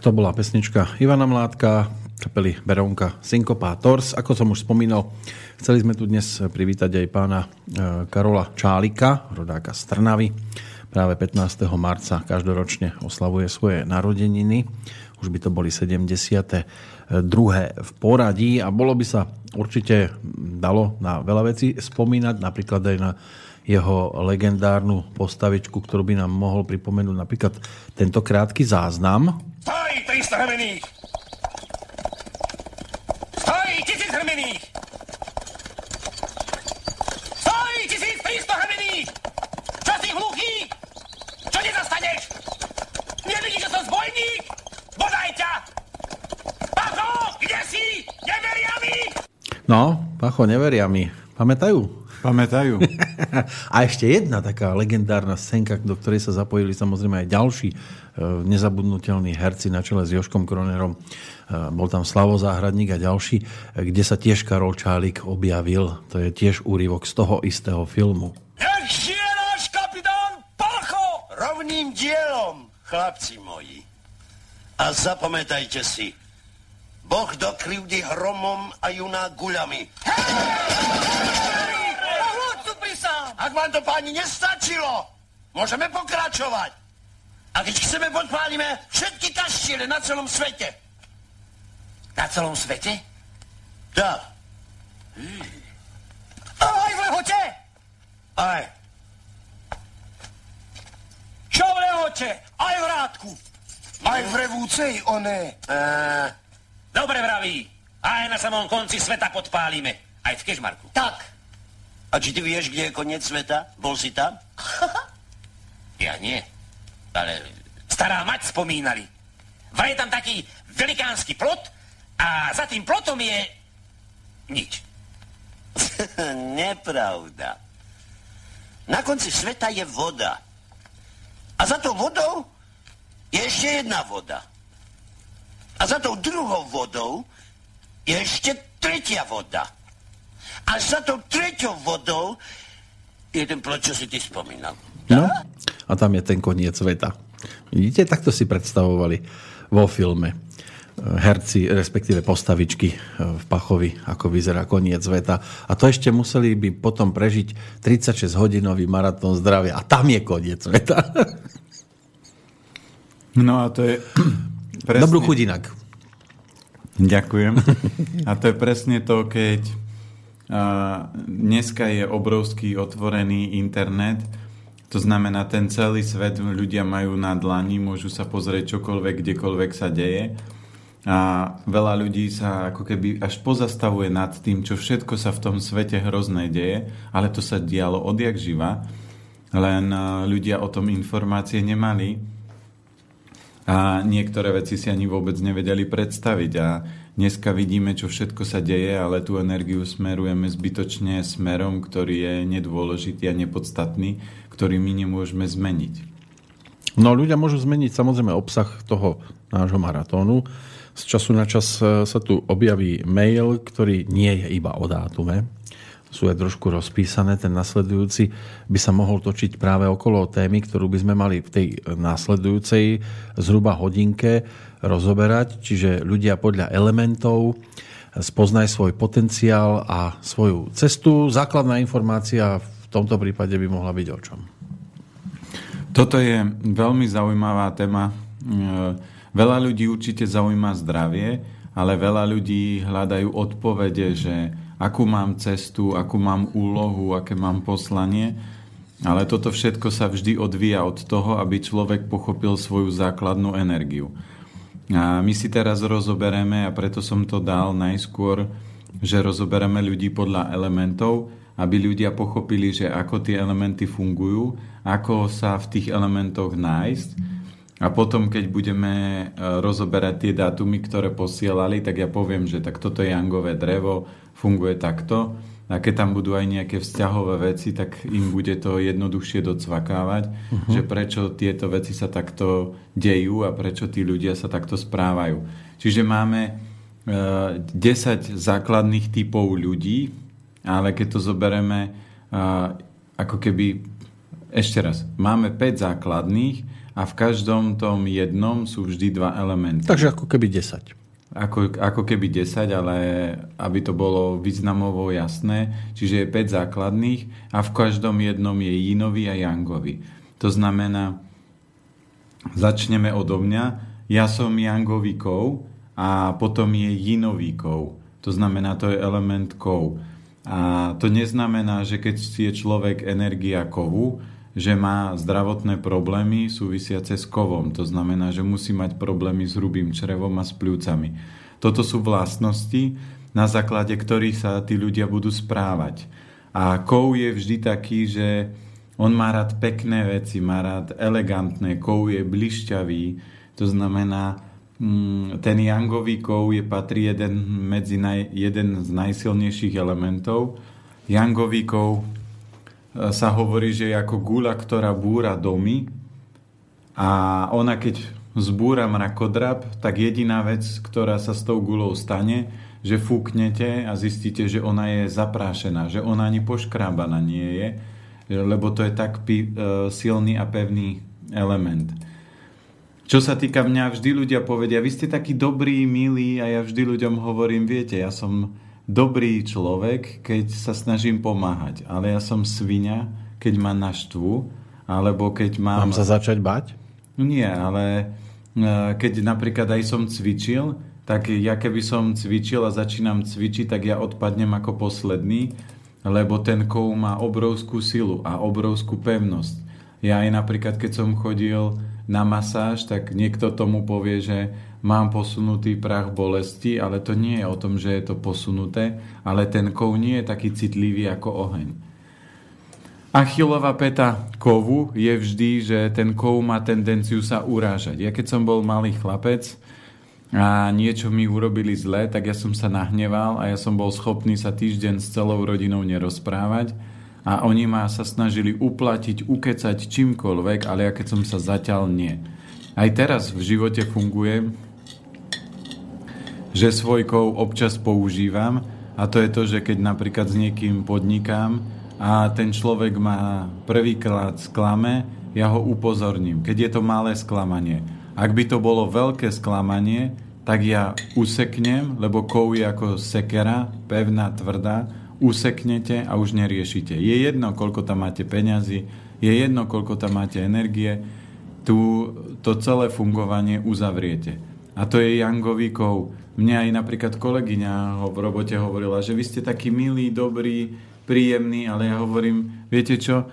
to bola pesnička Ivana Mládka, kapely Berónka Syncopators. Ako som už spomínal, chceli sme tu dnes privítať aj pána e, Karola Čálika, rodáka z Trnavy. Práve 15. marca každoročne oslavuje svoje narodeniny. Už by to boli 70. druhé v poradí a bolo by sa určite dalo na veľa vecí spomínať, napríklad aj na jeho legendárnu postavičku, ktorú by nám mohol pripomenúť napríklad tento krátky záznam. Stoj, 300 hrmených! Stoj, tisíc hrmených! Stoj, 1300 hrmených! Čo si hluchý? Čo nezastaneš? Nevidíš, že som zbojník? Bodaj ťa! Pacho, kde si? Neveria mi! No, Pacho, neveria mi. Pamätajú? Pamätajú. A ešte jedna taká legendárna scénka, do ktorej sa zapojili samozrejme aj ďalší nezabudnutelní herci na čele s Joškom Kronerom. E, bol tam Slavo Záhradník a ďalší, e, kde sa tiež Karol Čálik objavil. To je tiež úryvok z toho istého filmu. Nech žije náš kapitán Pacho! Rovným dielom, chlapci moji. A zapamätajte si, Boh do krivdy hromom a juná guľami. Ak vám to páni nestačilo, môžeme pokračovať. A keď chceme, podpálime všetky kaštiele na celom svete. Na celom svete? Tak. Aj v lehote! Aj. Čo v lehote? Aj v rádku. Aj v revúcej, one. Uh, dobre vraví. Aj na samom konci sveta podpálime. Aj v Kežmarku. Tak. A či ty vieš, kde je koniec sveta? Bol si tam? ja nie. Ale stará mať spomínali. Vraj je tam taký velikánsky plot a za tým plotom je nič. Nepravda. Na konci sveta je voda. A za tou vodou je ešte jedna voda. A za tou druhou vodou je ešte tretia voda. A za tou treťou vodou je ten plot, čo si ty spomínal. No, a tam je ten koniec sveta. Vidíte, takto si predstavovali vo filme herci, respektíve postavičky v Pachovi, ako vyzerá koniec sveta. A to ešte museli by potom prežiť 36-hodinový maratón zdravia. A tam je koniec sveta. No a to je... Presne... Dobrú chuť inak. Ďakujem. A to je presne to, keď Dneska je obrovský otvorený internet, to znamená, ten celý svet ľudia majú na dlani, môžu sa pozrieť čokoľvek, kdekoľvek sa deje. A veľa ľudí sa ako keby až pozastavuje nad tým, čo všetko sa v tom svete hrozné deje, ale to sa dialo odjak živa, len ľudia o tom informácie nemali a niektoré veci si ani vôbec nevedeli predstaviť a Dneska vidíme, čo všetko sa deje, ale tú energiu smerujeme zbytočne smerom, ktorý je nedôležitý a nepodstatný, ktorý my nemôžeme zmeniť. No ľudia môžu zmeniť samozrejme obsah toho nášho maratónu. Z času na čas e, sa tu objaví mail, ktorý nie je iba o dátume. Sú aj trošku rozpísané. Ten nasledujúci by sa mohol točiť práve okolo témy, ktorú by sme mali v tej následujúcej zhruba hodinke rozoberať, čiže ľudia podľa elementov spoznaj svoj potenciál a svoju cestu. Základná informácia v tomto prípade by mohla byť o čom? Toto je veľmi zaujímavá téma. E, veľa ľudí určite zaujíma zdravie, ale veľa ľudí hľadajú odpovede, že akú mám cestu, akú mám úlohu, aké mám poslanie. Ale toto všetko sa vždy odvíja od toho, aby človek pochopil svoju základnú energiu. A my si teraz rozobereme, a preto som to dal najskôr, že rozobereme ľudí podľa elementov, aby ľudia pochopili, že ako tie elementy fungujú, ako sa v tých elementoch nájsť. A potom, keď budeme e, rozoberať tie dátumy, ktoré posielali, tak ja poviem, že tak toto je jangové drevo, funguje takto a keď tam budú aj nejaké vzťahové veci, tak im bude to jednoduchšie docvakávať, uh-huh. že prečo tieto veci sa takto dejú a prečo tí ľudia sa takto správajú. Čiže máme e, 10 základných typov ľudí, ale keď to zoberieme uh, ako keby ešte raz, máme 5 základných a v každom tom jednom sú vždy dva elementy. Takže ako keby 10. Ako, ako keby 10, ale aby to bolo významovo jasné. Čiže je 5 základných a v každom jednom je jinový a yangový. To znamená, začneme odo mňa, ja som yangový kov a potom je jinový kov. To znamená, to je element kov. A to neznamená, že keď je človek energia kovu, že má zdravotné problémy súvisiace s kovom. To znamená, že musí mať problémy s hrubým črevom a s pľúcami. Toto sú vlastnosti, na základe ktorých sa tí ľudia budú správať. A kov je vždy taký, že on má rád pekné veci, má rád elegantné, kov je blišťavý, to znamená, mm, ten yangový kov je patrí jeden, medzi naj, jeden z najsilnejších elementov. Yangový kov sa hovorí, že je ako gula, ktorá búra domy a ona keď zbúra mrakodrap, tak jediná vec, ktorá sa s tou gulou stane, že fúknete a zistíte, že ona je zaprášená, že ona ani poškrábaná nie je, lebo to je tak pi- e, silný a pevný element. Čo sa týka mňa, vždy ľudia povedia, vy ste takí dobrí, milí a ja vždy ľuďom hovorím, viete, ja som dobrý človek, keď sa snažím pomáhať. Ale ja som svinia, keď ma naštvu, alebo keď mám... Mám sa začať bať? Nie, ale e, keď napríklad aj som cvičil, tak ja keby som cvičil a začínam cvičiť, tak ja odpadnem ako posledný, lebo ten kov má obrovskú silu a obrovskú pevnosť. Ja aj napríklad, keď som chodil na masáž, tak niekto tomu povie, že mám posunutý prach bolesti, ale to nie je o tom, že je to posunuté, ale ten kov nie je taký citlivý ako oheň. Achillová peta kovu je vždy, že ten kov má tendenciu sa urážať. Ja keď som bol malý chlapec a niečo mi urobili zle, tak ja som sa nahneval a ja som bol schopný sa týždeň s celou rodinou nerozprávať a oni ma sa snažili uplatiť, ukecať čímkoľvek, ale ja keď som sa zaťal, nie. Aj teraz v živote fungujem že svojkou občas používam a to je to, že keď napríklad s niekým podnikám a ten človek ma prvýkrát sklame, ja ho upozorním, keď je to malé sklamanie. Ak by to bolo veľké sklamanie, tak ja useknem, lebo kov je ako sekera, pevná, tvrdá, useknete a už neriešite. Je jedno, koľko tam máte peňazí, je jedno, koľko tam máte energie, tu to celé fungovanie uzavriete. A to je Jangový kov. Mne aj napríklad kolegyňa v robote hovorila, že vy ste taký milý, dobrý, príjemný, ale ja hovorím, viete čo,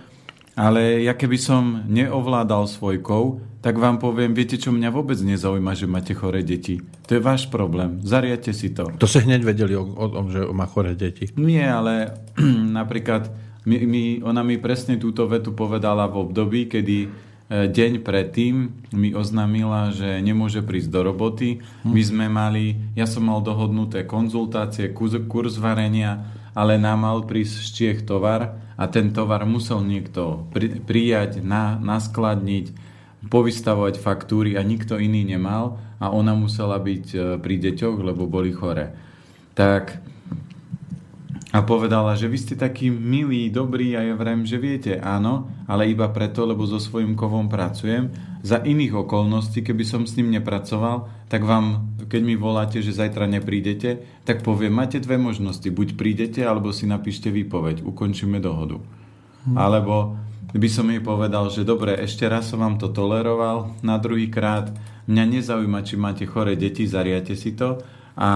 ale ja keby som neovládal svoj kov, tak vám poviem, viete čo, mňa vôbec nezaujíma, že máte choré deti. To je váš problém, zariate si to. To sa hneď vedeli o, o tom, že má choré deti. Nie, ale napríklad mi, mi, ona mi presne túto vetu povedala v období, kedy deň predtým mi oznámila, že nemôže prísť do roboty. Hm. My sme mali, ja som mal dohodnuté konzultácie, kurz varenia, ale nám mal prísť z Čiech tovar a ten tovar musel niekto pri, prijať, na, naskladniť, povystavovať faktúry a nikto iný nemal a ona musela byť e, pri deťoch, lebo boli chore. Tak a povedala, že vy ste taký milý, dobrý a ja vrem, že viete, áno, ale iba preto, lebo so svojím kovom pracujem. Za iných okolností, keby som s ním nepracoval, tak vám, keď mi voláte, že zajtra neprídete, tak poviem, máte dve možnosti, buď prídete, alebo si napíšte výpoveď, ukončíme dohodu. Hm. Alebo by som jej povedal, že dobre, ešte raz som vám to toleroval, na druhý krát mňa nezaujíma, či máte chore deti, zariate si to a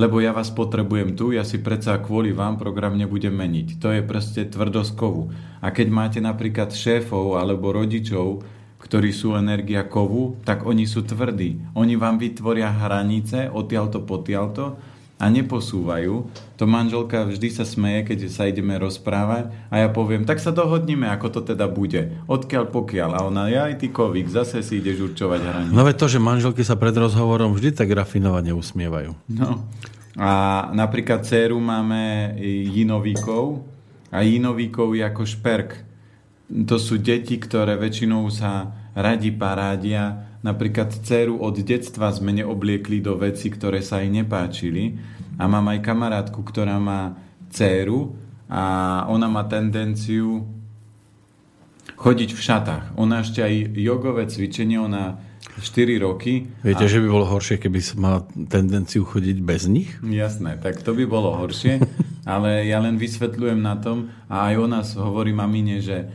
lebo ja vás potrebujem tu, ja si predsa kvôli vám program nebudem meniť. To je proste tvrdosť kovu. A keď máte napríklad šéfov alebo rodičov, ktorí sú energia kovu, tak oni sú tvrdí. Oni vám vytvoria hranice odtiaľto potiaľto a neposúvajú. To manželka vždy sa smeje, keď sa ideme rozprávať a ja poviem, tak sa dohodnime, ako to teda bude. Odkiaľ pokiaľ. A ona, ja aj ty kovík, zase si ideš určovať hranice. No to, že manželky sa pred rozhovorom vždy tak rafinovane usmievajú. No. A napríklad dceru máme jinovíkov a jinovíkov je ako šperk. To sú deti, ktoré väčšinou sa radi parádia, Napríklad dceru od detstva sme neobliekli do veci, ktoré sa jej nepáčili. A mám aj kamarátku, ktorá má dceru a ona má tendenciu chodiť v šatách. Ona ešte aj jogové cvičenie, ona 4 roky. Viete, a... že by bolo horšie, keby mal tendenciu chodiť bez nich? Jasné, tak to by bolo horšie, ale ja len vysvetľujem na tom a aj o nás hovorí mamine, že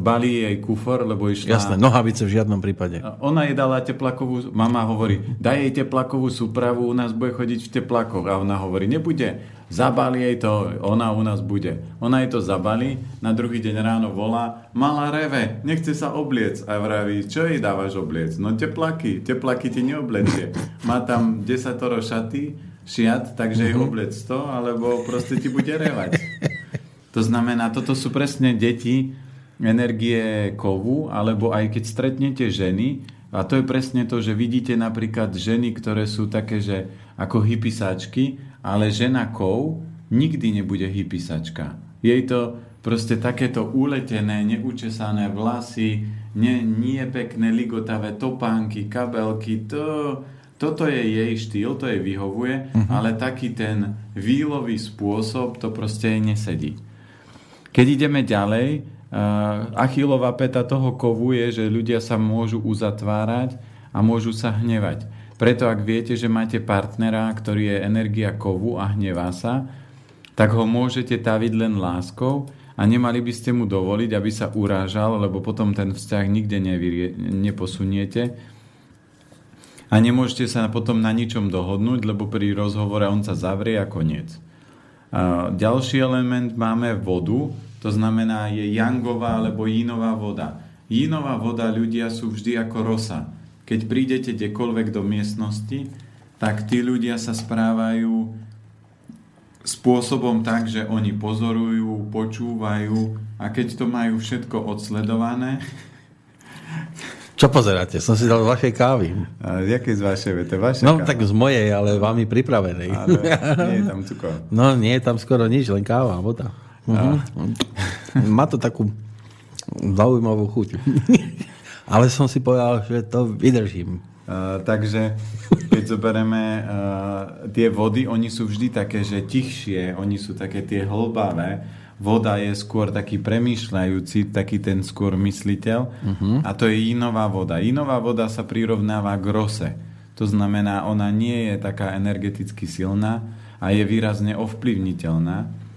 balí jej kufor, lebo išla... Jasné, nohavice v žiadnom prípade. Ona jej dala teplakovú... Mama hovorí, daj jej teplakovú súpravu, u nás bude chodiť v teplakoch. A ona hovorí, nebude, zabali jej to, ona u nás bude. Ona jej to zabali, na druhý deň ráno volá, mala reve, nechce sa obliec. A vraví, čo jej dávaš obliec? No teplaky, teplaky ti neoblečie. Má tam desatoro šaty, šiat, takže mm-hmm. jej mhm. obliec to, alebo proste ti bude revať. To znamená, toto sú presne deti, energie kovu, alebo aj keď stretnete ženy, a to je presne to, že vidíte napríklad ženy, ktoré sú také, že ako hypisáčky, ale žena kov nikdy nebude hypisačka. Jej to proste takéto uletené, neučesané vlasy, nie, nie pekné ligotavé topánky, kabelky, to, toto je jej štýl, to jej vyhovuje, uh-huh. ale taký ten výlový spôsob, to proste jej nesedí. Keď ideme ďalej, Achillová peta toho kovu je, že ľudia sa môžu uzatvárať a môžu sa hnevať. Preto ak viete, že máte partnera, ktorý je energia kovu a hnevá sa, tak ho môžete taviť len láskou a nemali by ste mu dovoliť, aby sa urážal, lebo potom ten vzťah nikde nevyrie, neposuniete. A nemôžete sa potom na ničom dohodnúť, lebo pri rozhovore on sa zavrie a koniec. Ďalší element máme vodu, to znamená, je jangová alebo jínová voda. Jínová voda ľudia sú vždy ako rosa. Keď prídete kdekoľvek do miestnosti, tak tí ľudia sa správajú spôsobom tak, že oni pozorujú, počúvajú a keď to majú všetko odsledované... Čo pozeráte? Som si dal z vašej kávy. A z jakej z vašej? To je vaša no káva. tak z mojej, ale vami pripravenej. Ale nie je tam cukor. No nie je tam skoro nič, len káva voda. Uh-huh. Má to takú zaujímavú chuť. Ale som si povedal, že to vydržím. Uh, takže keď zoberieme uh, tie vody, oni sú vždy také, že tichšie, oni sú také tie hlbavé. Voda je skôr taký premýšľajúci, taký ten skôr mysliteľ. Uh-huh. A to je inová voda. Inová voda sa prirovnáva k rose. To znamená, ona nie je taká energeticky silná a je výrazne ovplyvniteľná.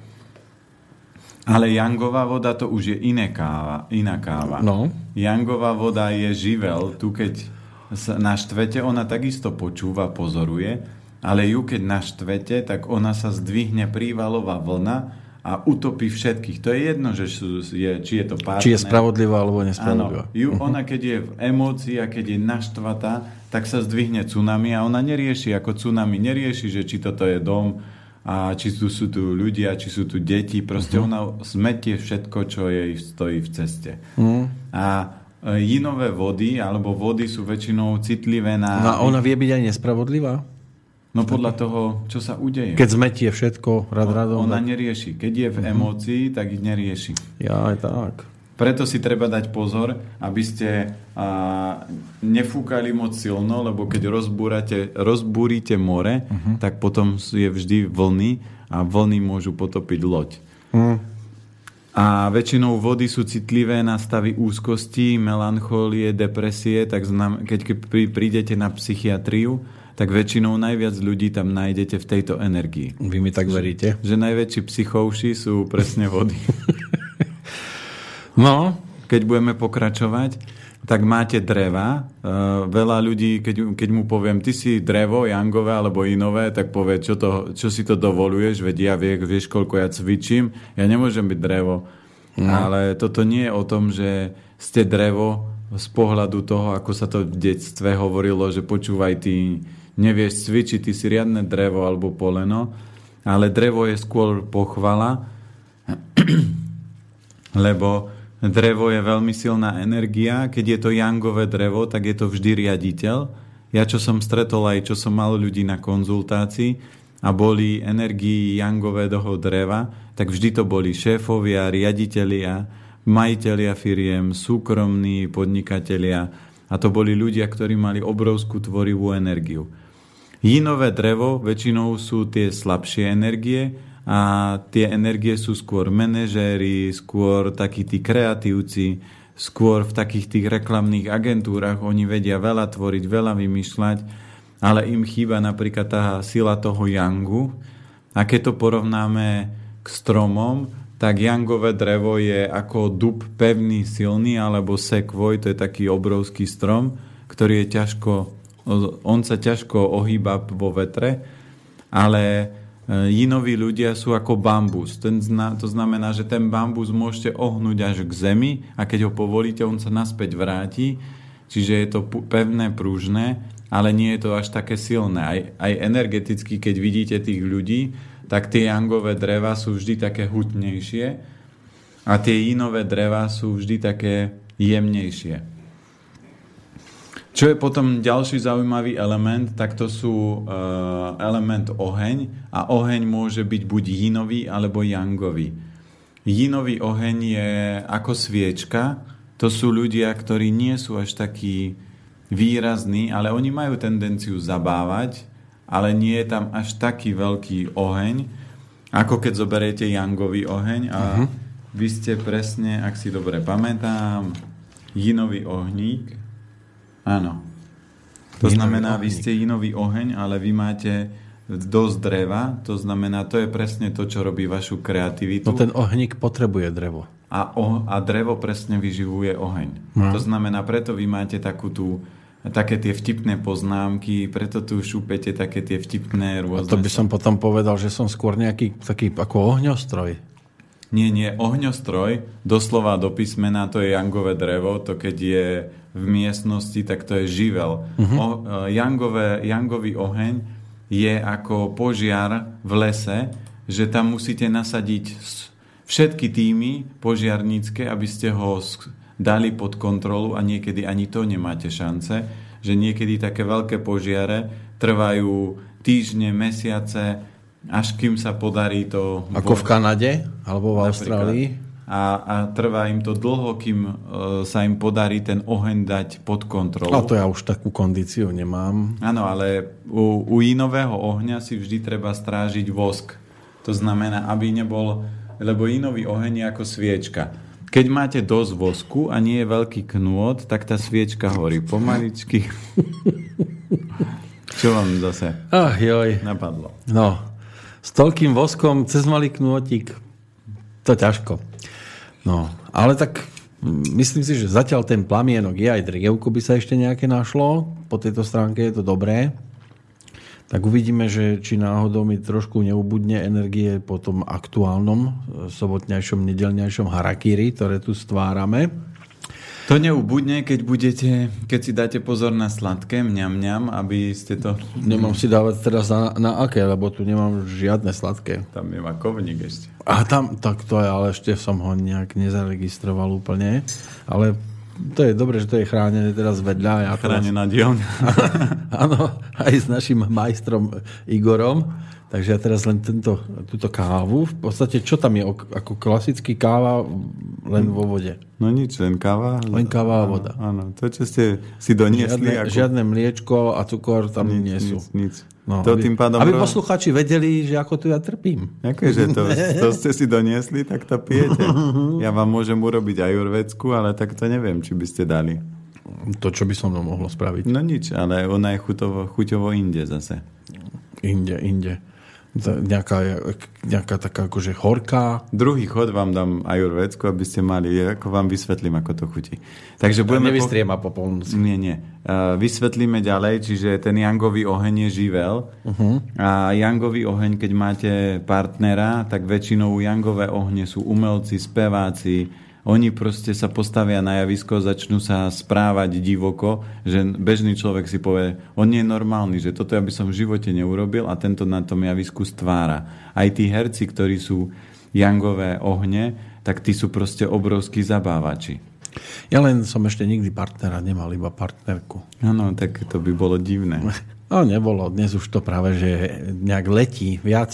Ale jangová voda to už je iné káva, iná káva. No. Jangová voda je živel. Tu keď na štvete ona takisto počúva, pozoruje, ale ju keď na štvete, tak ona sa zdvihne prívalová vlna a utopí všetkých. To je jedno, že sú, je, či je to párne. Či je spravodlivá alebo nespravodlivá. Áno, ju, ona keď je v emócii a keď je naštvatá, tak sa zdvihne tsunami a ona nerieši ako tsunami. Nerieši, že či toto je dom, a či tu sú tu ľudia, či sú tu deti, proste uh-huh. ona smetie všetko, čo jej stojí v ceste. Uh-huh. A jinové vody, alebo vody sú väčšinou citlivé na... No a ona vie byť aj nespravodlivá? No podľa toho, čo sa udeje. Keď zmetie všetko rad radom. Ona nerieši. Keď je v uh-huh. emócii, tak ich nerieši. Ja aj tak. Preto si treba dať pozor, aby ste a, nefúkali moc silno, lebo keď rozbúrate, rozbúrite more, uh-huh. tak potom je vždy vlny a vlny môžu potopiť loď. Uh-huh. A väčšinou vody sú citlivé na stavy úzkosti, melanchólie, depresie, tak znam, keď prídete na psychiatriu, tak väčšinou najviac ľudí tam nájdete v tejto energii. Vy mi tak veríte? Že, že najväčší psychovši sú presne vody. No. Keď budeme pokračovať, tak máte dreva. Uh, veľa ľudí, keď, keď mu poviem, ty si drevo, jangové alebo inové, tak povie, čo, to, čo si to dovoluješ, veď ja vie, vieš, koľko ja cvičím, ja nemôžem byť drevo. No. Ale toto nie je o tom, že ste drevo z pohľadu toho, ako sa to v detstve hovorilo, že počúvaj, ty nevieš cvičiť, ty si riadne drevo alebo poleno, ale drevo je skôr pochvala, lebo Drevo je veľmi silná energia. Keď je to jangové drevo, tak je to vždy riaditeľ. Ja, čo som stretol aj, čo som mal ľudí na konzultácii a boli energii jangového dreva, tak vždy to boli šéfovia, riaditeľia, majiteľia firiem, súkromní podnikatelia a to boli ľudia, ktorí mali obrovskú tvorivú energiu. Jinové drevo väčšinou sú tie slabšie energie, a tie energie sú skôr manažéri, skôr takí tí kreatívci, skôr v takých tých reklamných agentúrach. Oni vedia veľa tvoriť, veľa vymýšľať, ale im chýba napríklad tá sila toho yangu. A keď to porovnáme k stromom, tak jangové drevo je ako dub pevný, silný, alebo sekvoj, to je taký obrovský strom, ktorý je ťažko, on sa ťažko ohýba vo vetre, ale Jinoví ľudia sú ako bambus. Ten zna, to znamená, že ten bambus môžete ohnúť až k zemi a keď ho povolíte, on sa naspäť vráti. Čiže je to pevné, prúžne, ale nie je to až také silné. Aj, aj energeticky, keď vidíte tých ľudí, tak tie jangové dreva sú vždy také hutnejšie a tie inové dreva sú vždy také jemnejšie. Čo je potom ďalší zaujímavý element, tak to sú uh, element oheň a oheň môže byť buď jinový alebo jangový. Jinový oheň je ako sviečka, to sú ľudia, ktorí nie sú až takí výrazní, ale oni majú tendenciu zabávať, ale nie je tam až taký veľký oheň, ako keď zoberiete jangový oheň a uh-huh. vy ste presne, ak si dobre pamätám, jinový ohník, Áno. To jinový znamená, ohník. vy ste inový oheň, ale vy máte dosť dreva, to znamená, to je presne to, čo robí vašu kreativitu. No ten ohník potrebuje drevo. A, o, a drevo presne vyživuje oheň. No. To znamená, preto vy máte takú tú také tie vtipné poznámky, preto tu šúpete také tie vtipné rôzne... A to by som potom povedal, že som skôr nejaký taký ako ohňostroj. Nie, nie, ohňostroj, doslova do písmena, to je jangové drevo, to keď je v miestnosti, tak to je živel. Uh-huh. O, jangové, jangový oheň je ako požiar v lese, že tam musíte nasadiť všetky týmy požiarnícke, aby ste ho dali pod kontrolu a niekedy ani to nemáte šance, že niekedy také veľké požiare trvajú týždne, mesiace, až kým sa podarí to... Ako v Kanade? Alebo v Austrálii? A, a trvá im to dlho, kým uh, sa im podarí ten oheň dať pod kontrolu. A to ja už takú kondíciu nemám. Áno, ale u, u inového ohňa si vždy treba strážiť vosk. To znamená, aby nebol... Lebo inový oheň je ako sviečka. Keď máte dosť vosku a nie je veľký knôt, tak tá sviečka horí pomaličky. Čo vám zase Ach, joj. napadlo? No, s toľkým voskom cez malý knôtik, to ťažko. No, ale tak myslím si, že zatiaľ ten plamienok je aj drievko by sa ešte nejaké našlo. Po tejto stránke je to dobré. Tak uvidíme, že či náhodou mi trošku neubudne energie po tom aktuálnom sobotňajšom, nedelňajšom harakiri, ktoré tu stvárame. To neubudne, keď budete, keď si dáte pozor na sladké, mňam, mňam, aby ste to... Nemám si dávať teraz na, na aké, lebo tu nemám žiadne sladké. Tam je makovník ešte. A tam, tak to je, ale ešte som ho nejak nezaregistroval úplne. Ale to je dobre, že to je chránené teraz vedľa. Ja Chránená teraz... dielňa. Áno, aj s našim majstrom Igorom Takže ja teraz len tento, túto kávu, v podstate čo tam je ako klasický káva len vo vode? No nič, len káva. Len káva a voda. Áno, to čo ste si doniesli. Žiadne, ako... žiadne mliečko a cukor tam nič, nie sú. Nic, nic. No, to aby, tým pádom aby posluchači vedeli, že ako tu ja trpím. že to, to ste si doniesli, tak to pijete. Ja vám môžem urobiť aj urvecku, ale tak to neviem, či by ste dali. To, čo by som mohlo spraviť. No nič, ale ona je chutovo, chuťovo inde zase. Inde, inde nejaká, nejaká taká akože horká. Druhý chod vám dám ajurvédsku, aby ste mali, ako vám vysvetlím, ako to chutí. Takže budeme... Nevystriem po... po polnoci. Nie, nie. Uh, vysvetlíme ďalej, čiže ten jangový oheň je živel. Uh-huh. A jangový oheň, keď máte partnera, tak väčšinou jangové ohne sú umelci, speváci, oni proste sa postavia na javisko, začnú sa správať divoko, že bežný človek si povie, on nie je normálny, že toto ja by som v živote neurobil a tento na tom javisku stvára. Aj tí herci, ktorí sú jangové ohne, tak tí sú proste obrovskí zabávači. Ja len som ešte nikdy partnera nemal, iba partnerku. Áno, tak to by bolo divné. No nebolo, dnes už to práve, že nejak letí viac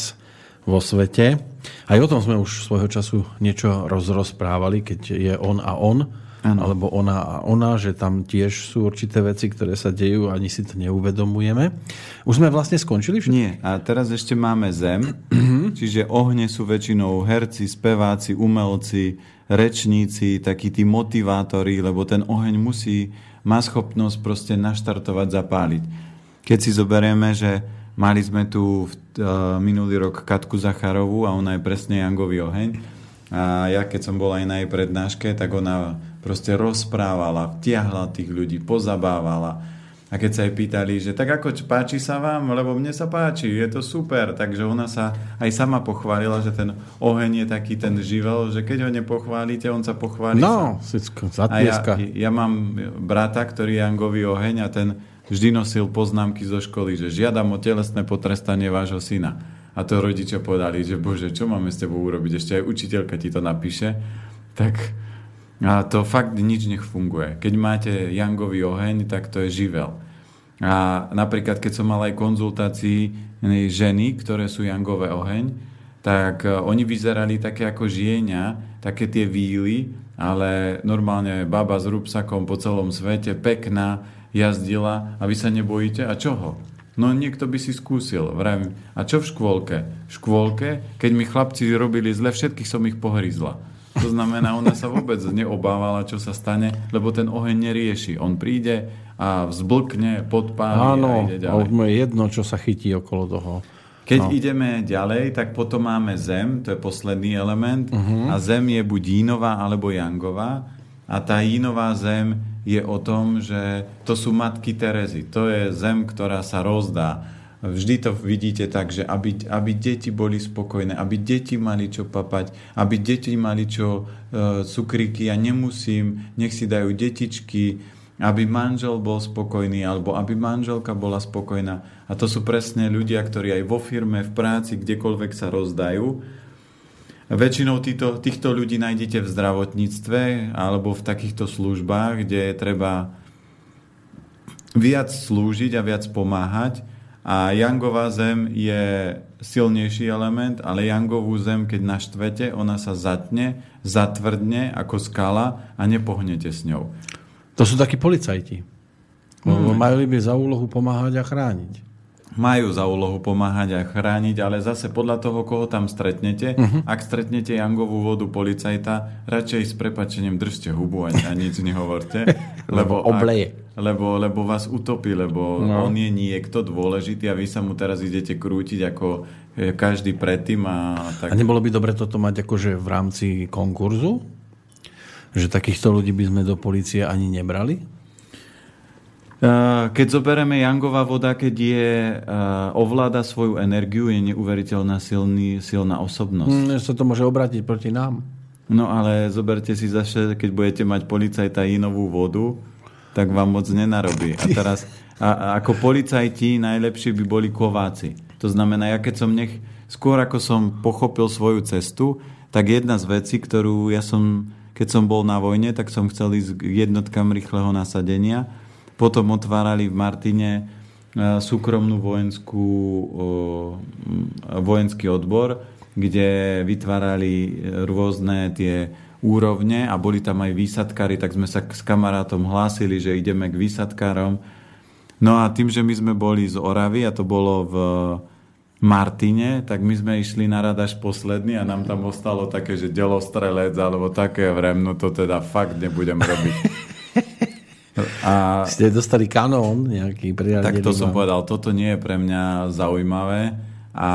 vo svete. Aj o tom sme už svojho času niečo rozrozprávali, keď je on a on. ano. alebo ona a ona, že tam tiež sú určité veci, ktoré sa dejú a ani si to neuvedomujeme. Už sme vlastne skončili všetky? Nie, a teraz ešte máme zem, čiže ohne sú väčšinou herci, speváci, umelci, rečníci, takí tí motivátori, lebo ten oheň musí, má schopnosť proste naštartovať, zapáliť. Keď si zoberieme, že mali sme tu v, uh, minulý rok Katku Zacharovú a ona je presne Jangový oheň, a ja keď som bol aj na jej prednáške, tak ona proste rozprávala, vtiahla tých ľudí, pozabávala. A keď sa jej pýtali, že tak ako páči sa vám, lebo mne sa páči, je to super. Takže ona sa aj sama pochválila, že ten oheň je taký ten živel, že keď ho nepochválite, on sa pochváli No, a ja, ja mám brata, ktorý je Jangový oheň a ten vždy nosil poznámky zo školy, že žiadam o telesné potrestanie vášho syna. A to rodičia povedali, že bože, čo máme s tebou urobiť? Ešte aj učiteľka ti to napíše. Tak a to fakt nič nech funguje. Keď máte jangový oheň, tak to je živel. A napríklad, keď som mal aj konzultácii ženy, ktoré sú jangové oheň, tak e, oni vyzerali také ako žienia, také tie víly, ale normálne baba s rúbsakom po celom svete, pekná, jazdila a vy sa nebojíte. A čoho? No niekto by si skúsil. Vravím, a čo v škôlke? V škôlke, keď mi chlapci robili zle, všetkých som ich pohryzla. To znamená, ona sa vôbec neobávala, čo sa stane, lebo ten oheň nerieši. On príde a vzblkne, podpáli Áno, a ide ďalej. Áno, je jedno, čo sa chytí okolo toho. Keď no. ideme ďalej, tak potom máme zem, to je posledný element. Uh-huh. A zem je buď jínová alebo jangová. A tá jínová zem je o tom, že to sú matky Terezy. To je zem, ktorá sa rozdá. Vždy to vidíte tak, že aby, aby deti boli spokojné, aby deti mali čo papať, aby deti mali čo e, cukriky, ja nemusím, nech si dajú detičky, aby manžel bol spokojný, alebo aby manželka bola spokojná. A to sú presne ľudia, ktorí aj vo firme, v práci, kdekoľvek sa rozdajú, Väčšinou týchto, týchto ľudí nájdete v zdravotníctve alebo v takýchto službách, kde je treba viac slúžiť a viac pomáhať. A Jangová zem je silnejší element, ale Jangovú zem, keď naštvete, ona sa zatne, zatvrdne ako skala a nepohnete s ňou. To sú takí policajti. Hmm. Mali by za úlohu pomáhať a chrániť majú za úlohu pomáhať a chrániť, ale zase podľa toho, koho tam stretnete, uh-huh. ak stretnete Jangovú vodu policajta, radšej s prepačením držte hubu a, a nič nehovorte. lebo obleje. Ak, lebo, lebo vás utopí, lebo no. on je niekto dôležitý a vy sa mu teraz idete krútiť ako e, každý predtým. A, tak... a nebolo by dobre toto mať akože v rámci konkurzu? Že takýchto ľudí by sme do policie ani nebrali? Keď zoberieme Jangová voda, keď je, ovláda svoju energiu, je neuveriteľná silný, silná osobnosť. Mm, sa to môže obrátiť proti nám. No ale zoberte si zase, keď budete mať policajta inovú vodu, tak vám moc nenarobí. A teraz, a, a ako policajti najlepší by boli kováci. To znamená, ja keď som nech, skôr ako som pochopil svoju cestu, tak jedna z vecí, ktorú ja som, keď som bol na vojne, tak som chcel ísť k jednotkám rýchleho nasadenia potom otvárali v Martine e, súkromnú vojenskú, vojenský odbor, kde vytvárali rôzne tie úrovne a boli tam aj výsadkári, tak sme sa s kamarátom hlásili, že ideme k výsadkárom. No a tým, že my sme boli z Oravy a to bolo v Martine, tak my sme išli na rad až posledný a nám tam ostalo také, že delostrelec alebo také vrem, no to teda fakt nebudem robiť. A Ste dostali kanón nejaký Tak to som povedal, toto nie je pre mňa zaujímavé. A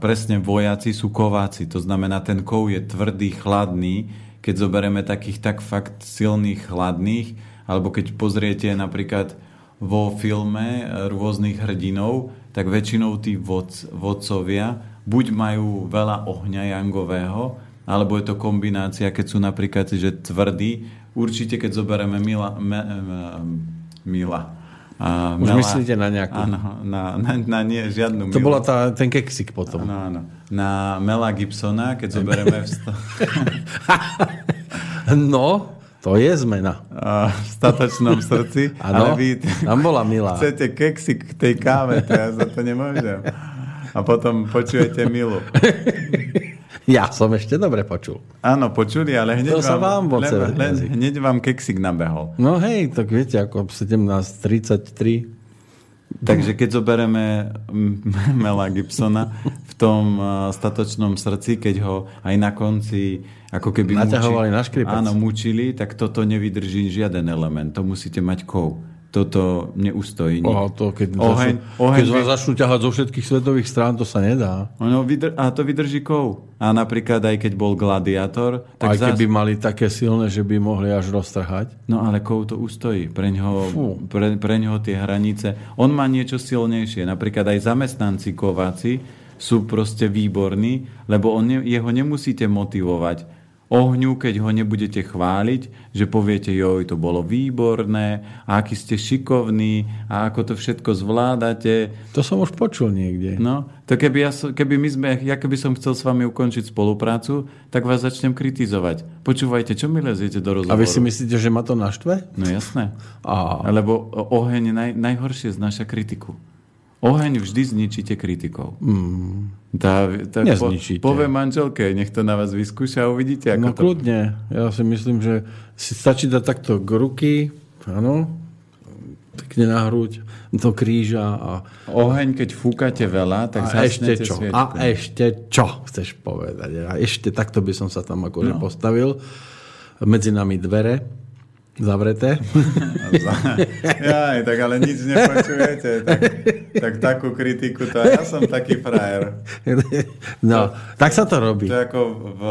presne vojaci sú kováci, to znamená, ten kov je tvrdý, chladný. Keď zoberieme takých tak fakt silných, chladných, alebo keď pozriete napríklad vo filme rôznych hrdinov, tak väčšinou tí vodc, vodcovia buď majú veľa ohňa jangového, alebo je to kombinácia, keď sú napríklad že tvrdí, určite, keď zoberieme Mila, me, me, Mila a Už Mela, myslíte na nejakú? Áno, na, na, na nie, žiadnu To Milu. bola tá, ten keksik potom. Áno, áno. Na Mela Gibsona, keď zoberieme v sto... no, to je zmena. A v statočnom srdci. Áno, vy, tam bola milá. Chcete keksik k tej káve, to ja za to nemôžem. A potom počujete Milu. Ja som ešte dobre počul. Áno, počuli, ale hneď To sa vám len, len, hneď vám keksik nabehol. No hej, tak viete, ako 17.33. Takže keď zoberieme Mela Gibsona v tom uh, statočnom srdci, keď ho aj na konci ako keby Naťahovali na škripec. Áno, mučili, tak toto nevydrží žiaden element. To musíte mať kov. Toto neustojí. Oh, to, keď, Oheň- začnú, oheň keď vy- začnú ťahať zo všetkých svetových strán, to sa nedá. Ono vydr- a to vydrží kov. A napríklad aj keď bol gladiátor, tak Aj zás- keby mali také silné, že by mohli až roztrhať. No ale kov to ustojí. Preňho, Fú. pre, tie hranice. On má niečo silnejšie. Napríklad aj zamestnanci kováci sú proste výborní, lebo on ne, jeho nemusíte motivovať ohňu, keď ho nebudete chváliť, že poviete, joj, to bolo výborné, a aký ste šikovní, a ako to všetko zvládate. To som už počul niekde. No, to keby, ja, keby my sme, ja keby som chcel s vami ukončiť spoluprácu, tak vás začnem kritizovať. Počúvajte, čo mi leziete do rozhovoru? A vy si myslíte, že ma to naštve? No jasné. A, Lebo oheň naj, najhoršie znáša kritiku. Oheň vždy zničíte kritikou. mm, Tá, tá, Nezničíte. Po, poviem manželke, nech to na vás vyskúša a uvidíte, ako no to... kľudne. Ja si myslím, že si stačí dať takto k ruky, áno, pekne na hruď, do kríža a, Oheň, keď fúkate veľa, tak a ešte čo? sviečku. A ešte čo chceš povedať? A ešte takto by som sa tam akože No. postavil. Medzi nami dvere zavreté. Jaj, tak ale nič nepočujete. Tak, tak takú kritiku, to ja som taký frajer. no, tak sa to robí. To ako v,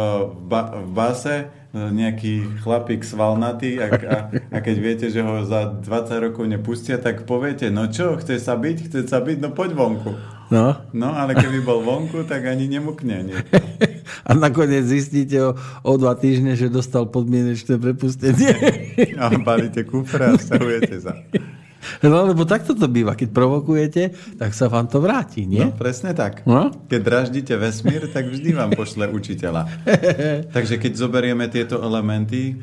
v, v base e, nejaký chlapík svalnatý a, a, a keď viete, že ho za 20 rokov nepustia, tak poviete, no čo, chce sa byť, chce sa byť, no poď vonku. No. No, ale keby bol vonku, tak ani nemukne. Nie. A nakoniec zistíte o, o dva týždne, že dostal podmienečné prepustenie. A balíte kufre a stahujete sa. No lebo takto to býva. Keď provokujete, tak sa vám to vráti, nie? No, presne tak. No? Keď draždíte vesmír, tak vždy vám pošle učiteľa. Takže keď zoberieme tieto elementy,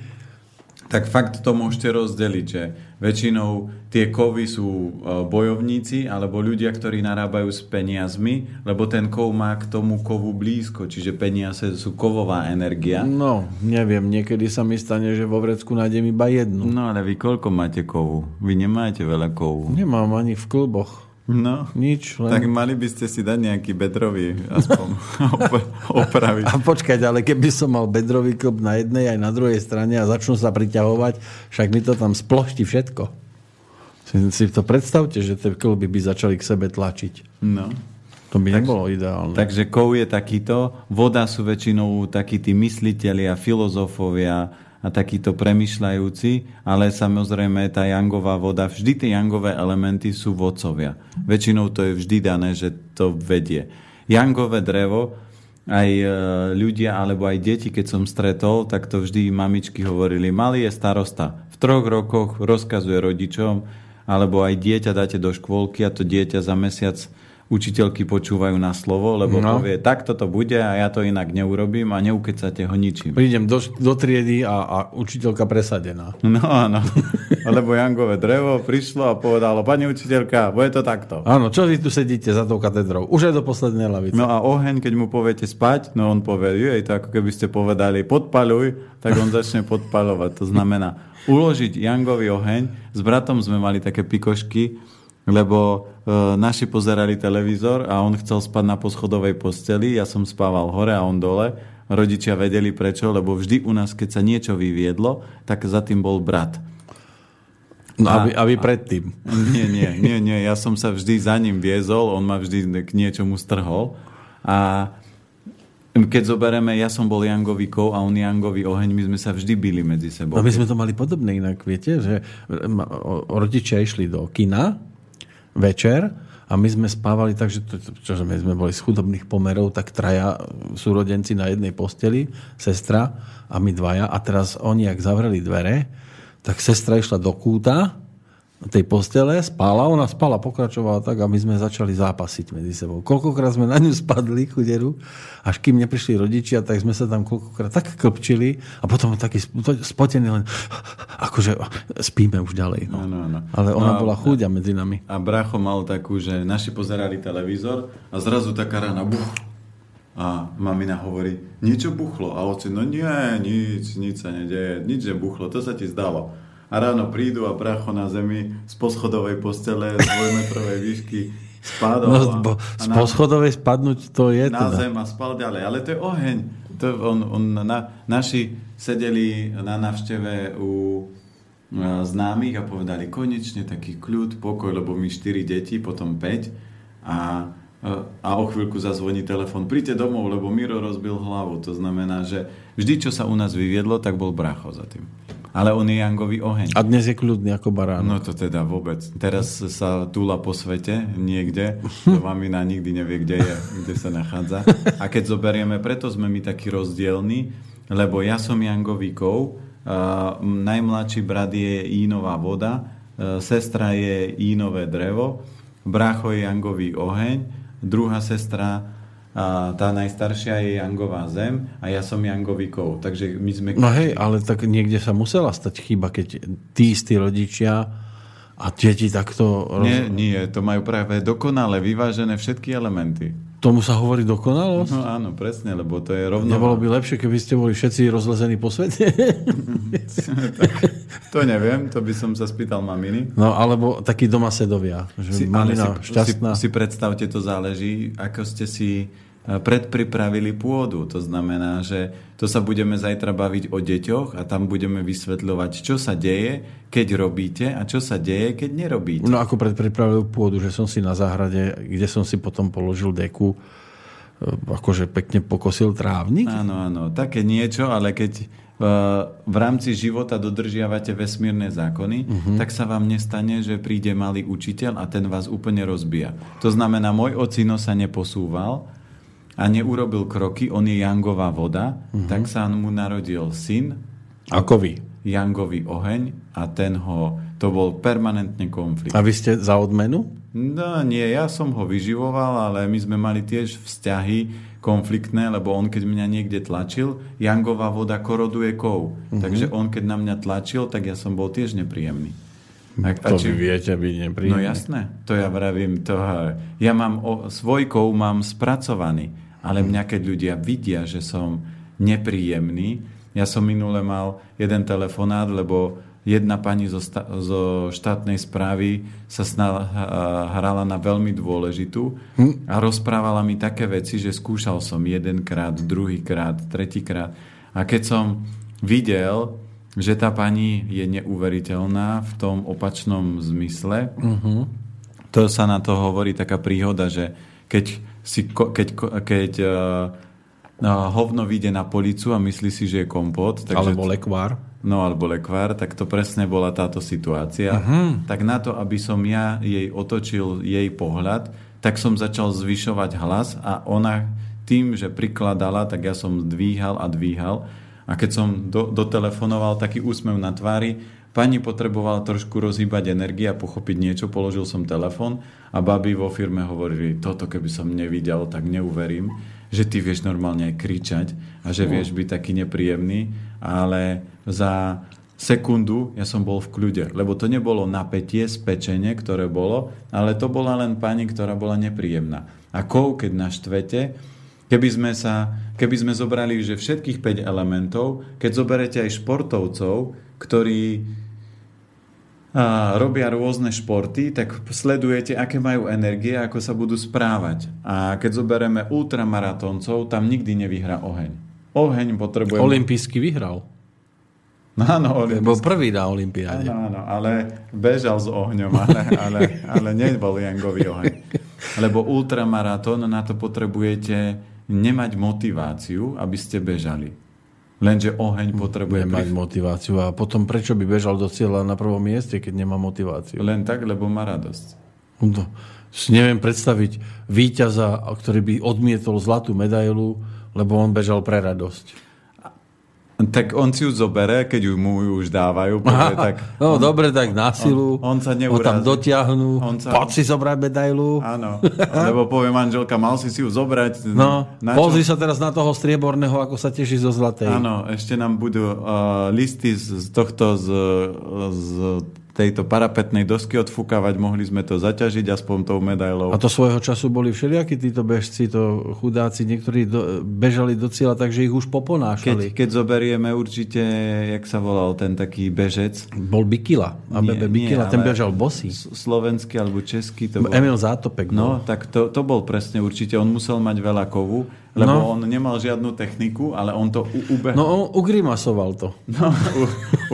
tak fakt to môžete rozdeliť, že väčšinou tie kovy sú e, bojovníci alebo ľudia, ktorí narábajú s peniazmi, lebo ten kov má k tomu kovu blízko, čiže peniaze sú kovová energia. No, neviem, niekedy sa mi stane, že vo vrecku nájdem iba jednu. No ale vy koľko máte kovu? Vy nemáte veľa kovu. Nemám ani v klboch. No, Nič, len... tak mali by ste si dať nejaký bedrový aspoň op- opraviť. A počkať, ale keby som mal bedrový klb na jednej aj na druhej strane a začnú sa priťahovať, však mi to tam sploští všetko. Si, si to predstavte, že tie klby by začali k sebe tlačiť. No. To by nebolo ideálne. Takže kov je takýto, voda sú väčšinou takí tí myslitelia, filozofovia a takíto premyšľajúci, ale samozrejme tá jangová voda, vždy tie jangové elementy sú vodcovia. Väčšinou to je vždy dané, že to vedie. Jangové drevo, aj e, ľudia alebo aj deti, keď som stretol, tak to vždy mamičky hovorili, malý je starosta. V troch rokoch rozkazuje rodičom, alebo aj dieťa dáte do škôlky a to dieťa za mesiac učiteľky počúvajú na slovo, lebo No. povie, takto to bude a ja to inak neurobím a neukecate ho ničím. Prídem do, do triedy a, a učiteľka presadená. No áno, lebo Jangové drevo prišlo a povedalo, pani učiteľka, bude to takto. Áno, čo vy tu sedíte za tou katedrou? Už aj do poslednej lavice. No a oheň, keď mu poviete spať, no on povie, je to ako keby ste povedali podpaľuj, tak on začne podpaľovať. To znamená uložiť jangový oheň. S bratom sme mali také pikošky, lebo e, naši pozerali televízor a on chcel spať na poschodovej posteli, ja som spával hore a on dole. Rodičia vedeli prečo, lebo vždy u nás, keď sa niečo vyviedlo, tak za tým bol brat. No a, A- vy, a vy predtým. Nie, nie, nie, nie. Ja som sa vždy za ním viezol, on ma vždy k niečomu strhol. A keď zoberieme, ja som bol Jangový kov a on Jangový oheň, my sme sa vždy byli medzi sebou. No my sme to mali podobné inak, viete, že rodičia išli do kina večer a my sme spávali tak, že to, čo, my sme boli z chudobných pomerov, tak traja súrodenci na jednej posteli, sestra a my dvaja. A teraz oni, ak zavreli dvere, tak sestra išla do kúta tej postele, spala, ona spala, pokračovala tak a my sme začali zápasiť medzi sebou. Koľkokrát sme na ňu spadli, chuderu, až kým neprišli rodičia, tak sme sa tam koľkokrát tak klpčili a potom taký sp- spotený len akože spíme už ďalej. No. Áno, áno. Ale ona No a- bola chúďa medzi nami. A bracho mal takú, že naši pozerali televízor a zrazu taká rána, buch, A mamina hovorí, niečo buchlo. A oci, no nie, nič, nič sa nedeje, nič nebuchlo, to sa ti zdalo. A ráno prídu a bracho na zemi z poschodovej postele z dvojmetrovej výšky spadol. No, bo, z poschodovej spadnúť to je na teda. zem a spal ďalej. Ale to je oheň. To on, on, na, naši sedeli na návšteve u známych a povedali konečne taký kľud, pokoj, lebo my 4 deti, potom 5 a a o chvíľku zazvoní telefon, príďte domov, lebo Miro rozbil hlavu. To znamená, že vždy, čo sa u nás vyviedlo, tak bol bracho za tým. Ale on je Jangový oheň. A dnes je kľudný ako barán. No to teda vôbec. Teraz sa túla po svete niekde, to mamina nikdy nevie, kde je, kde sa nachádza. A keď zoberieme, preto sme my takí rozdielni, lebo ja som Jangový kov, uh, najmladší brat je Ínová voda, uh, sestra je Ínové drevo, brácho je Jangový oheň, druhá sestra, a tá najstaršia je Jangová zem a ja som Jangový kov. Takže my sme... No hej, ale tak niekde sa musela stať chyba, keď tí istí rodičia a deti takto... Roz... Nie, nie, to majú práve dokonale vyvážené všetky elementy. Tomu sa hovorí dokonalosť? No áno, presne, lebo to je rovno... Nebolo by lepšie, keby ste boli všetci rozlezení po svete? tak, to neviem, to by som sa spýtal maminy. No, alebo takí domasedovia. Že si, mamina si, šťastná. Si, si predstavte, to záleží, ako ste si predpripravili pôdu. To znamená, že to sa budeme zajtra baviť o deťoch a tam budeme vysvetľovať, čo sa deje, keď robíte a čo sa deje, keď nerobíte. No ako predpripravil pôdu, že som si na záhrade, kde som si potom položil deku, e, akože pekne pokosil trávnik? Áno, áno, také niečo, ale keď e, v rámci života dodržiavate vesmírne zákony, uh-huh. tak sa vám nestane, že príde malý učiteľ a ten vás úplne rozbíja. To znamená, môj ocino sa neposúval, a neurobil kroky, on je Jangová voda, uh-huh. tak sa mu narodil syn. Ako vy? Jangový oheň a ten ho, to bol permanentne konflikt. A vy ste za odmenu? No nie, ja som ho vyživoval, ale my sme mali tiež vzťahy konfliktné, lebo on keď mňa niekde tlačil, Jangová voda koroduje kov. Uh-huh. Takže on keď na mňa tlačil, tak ja som bol tiež nepríjemný. Tak, to či... vy viete byť nepríjemný. No jasné, to ja vravím. To, ja mám o, svojkou mám spracovaný ale mňa keď ľudia vidia, že som nepríjemný, ja som minule mal jeden telefonát, lebo jedna pani zo, sta- zo štátnej správy sa snala, hrala na veľmi dôležitú hm? a rozprávala mi také veci, že skúšal som jedenkrát, druhýkrát, tretíkrát. A keď som videl, že tá pani je neuveriteľná v tom opačnom zmysle, uh-huh. to sa na to hovorí taká príhoda, že keď si, keď, keď uh, hovno vyjde na policu a myslí si, že je kompot. Takže, alebo lekvár. No, alebo lekvár, tak to presne bola táto situácia. Uh-huh. Tak na to, aby som ja jej otočil jej pohľad, tak som začal zvyšovať hlas a ona tým, že prikladala, tak ja som dvíhal a dvíhal. A keď som do, dotelefonoval taký úsmev na tvári, Pani potrebovala trošku rozhýbať energie a pochopiť niečo, položil som telefon a baby vo firme hovorili, toto keby som nevidel, tak neuverím, že ty vieš normálne aj kričať a že no. vieš byť taký nepríjemný, ale za sekundu ja som bol v kľude, lebo to nebolo napätie, spečenie, ktoré bolo, ale to bola len pani, ktorá bola nepríjemná. A kov, keď na štvete, keby sme, sa, keby sme zobrali že všetkých 5 elementov, keď zoberete aj športovcov, ktorí a robia rôzne športy, tak sledujete, aké majú energie, ako sa budú správať. A keď zoberieme ultramaratóncov, tam nikdy nevyhrá oheň. Oheň potrebuje... Olympijský vyhral. No, áno, olimpijský. Bol prvý na Olympiáde. Áno, áno, ale bežal s ohňom, ale, ale, ale nebol Jangový oheň. Lebo ultramaratón, na to potrebujete nemať motiváciu, aby ste bežali. Lenže oheň potrebuje... mať motiváciu. A potom prečo by bežal do cieľa na prvom mieste, keď nemá motiváciu? Len tak, lebo má radosť. No, si neviem predstaviť víťaza, ktorý by odmietol zlatú medailu, lebo on bežal pre radosť. Tak on si ju zobere, keď ju mu ju už dávajú. Povie, tak no on, dobre, tak na silu. On, on sa neurazí. Ho tam dotiahnu. On sa... Poď si zobrať medailu. Áno, lebo povie manželka, mal si si ju zobrať. No, na pozri čo? sa teraz na toho strieborného, ako sa teší zo zlatej. Áno, ešte nám budú uh, listy z, z tohto z, z tejto parapetnej dosky odfúkavať, mohli sme to zaťažiť aspoň tou medailou. A to svojho času boli všelijakí títo bežci, to chudáci, niektorí do, bežali do cieľa, takže ich už poponášali. Keď, keď zoberieme určite, jak sa volal ten taký bežec? Bol Bikila. ABB Bikila, ten bežal bosý. Slovenský alebo český to bol. Emil Zátopek. Bol. No, tak to, to bol presne určite. On musel mať veľa kovu lebo no. on nemal žiadnu techniku, ale on to ubehol. No on ugrimasoval to. No, u,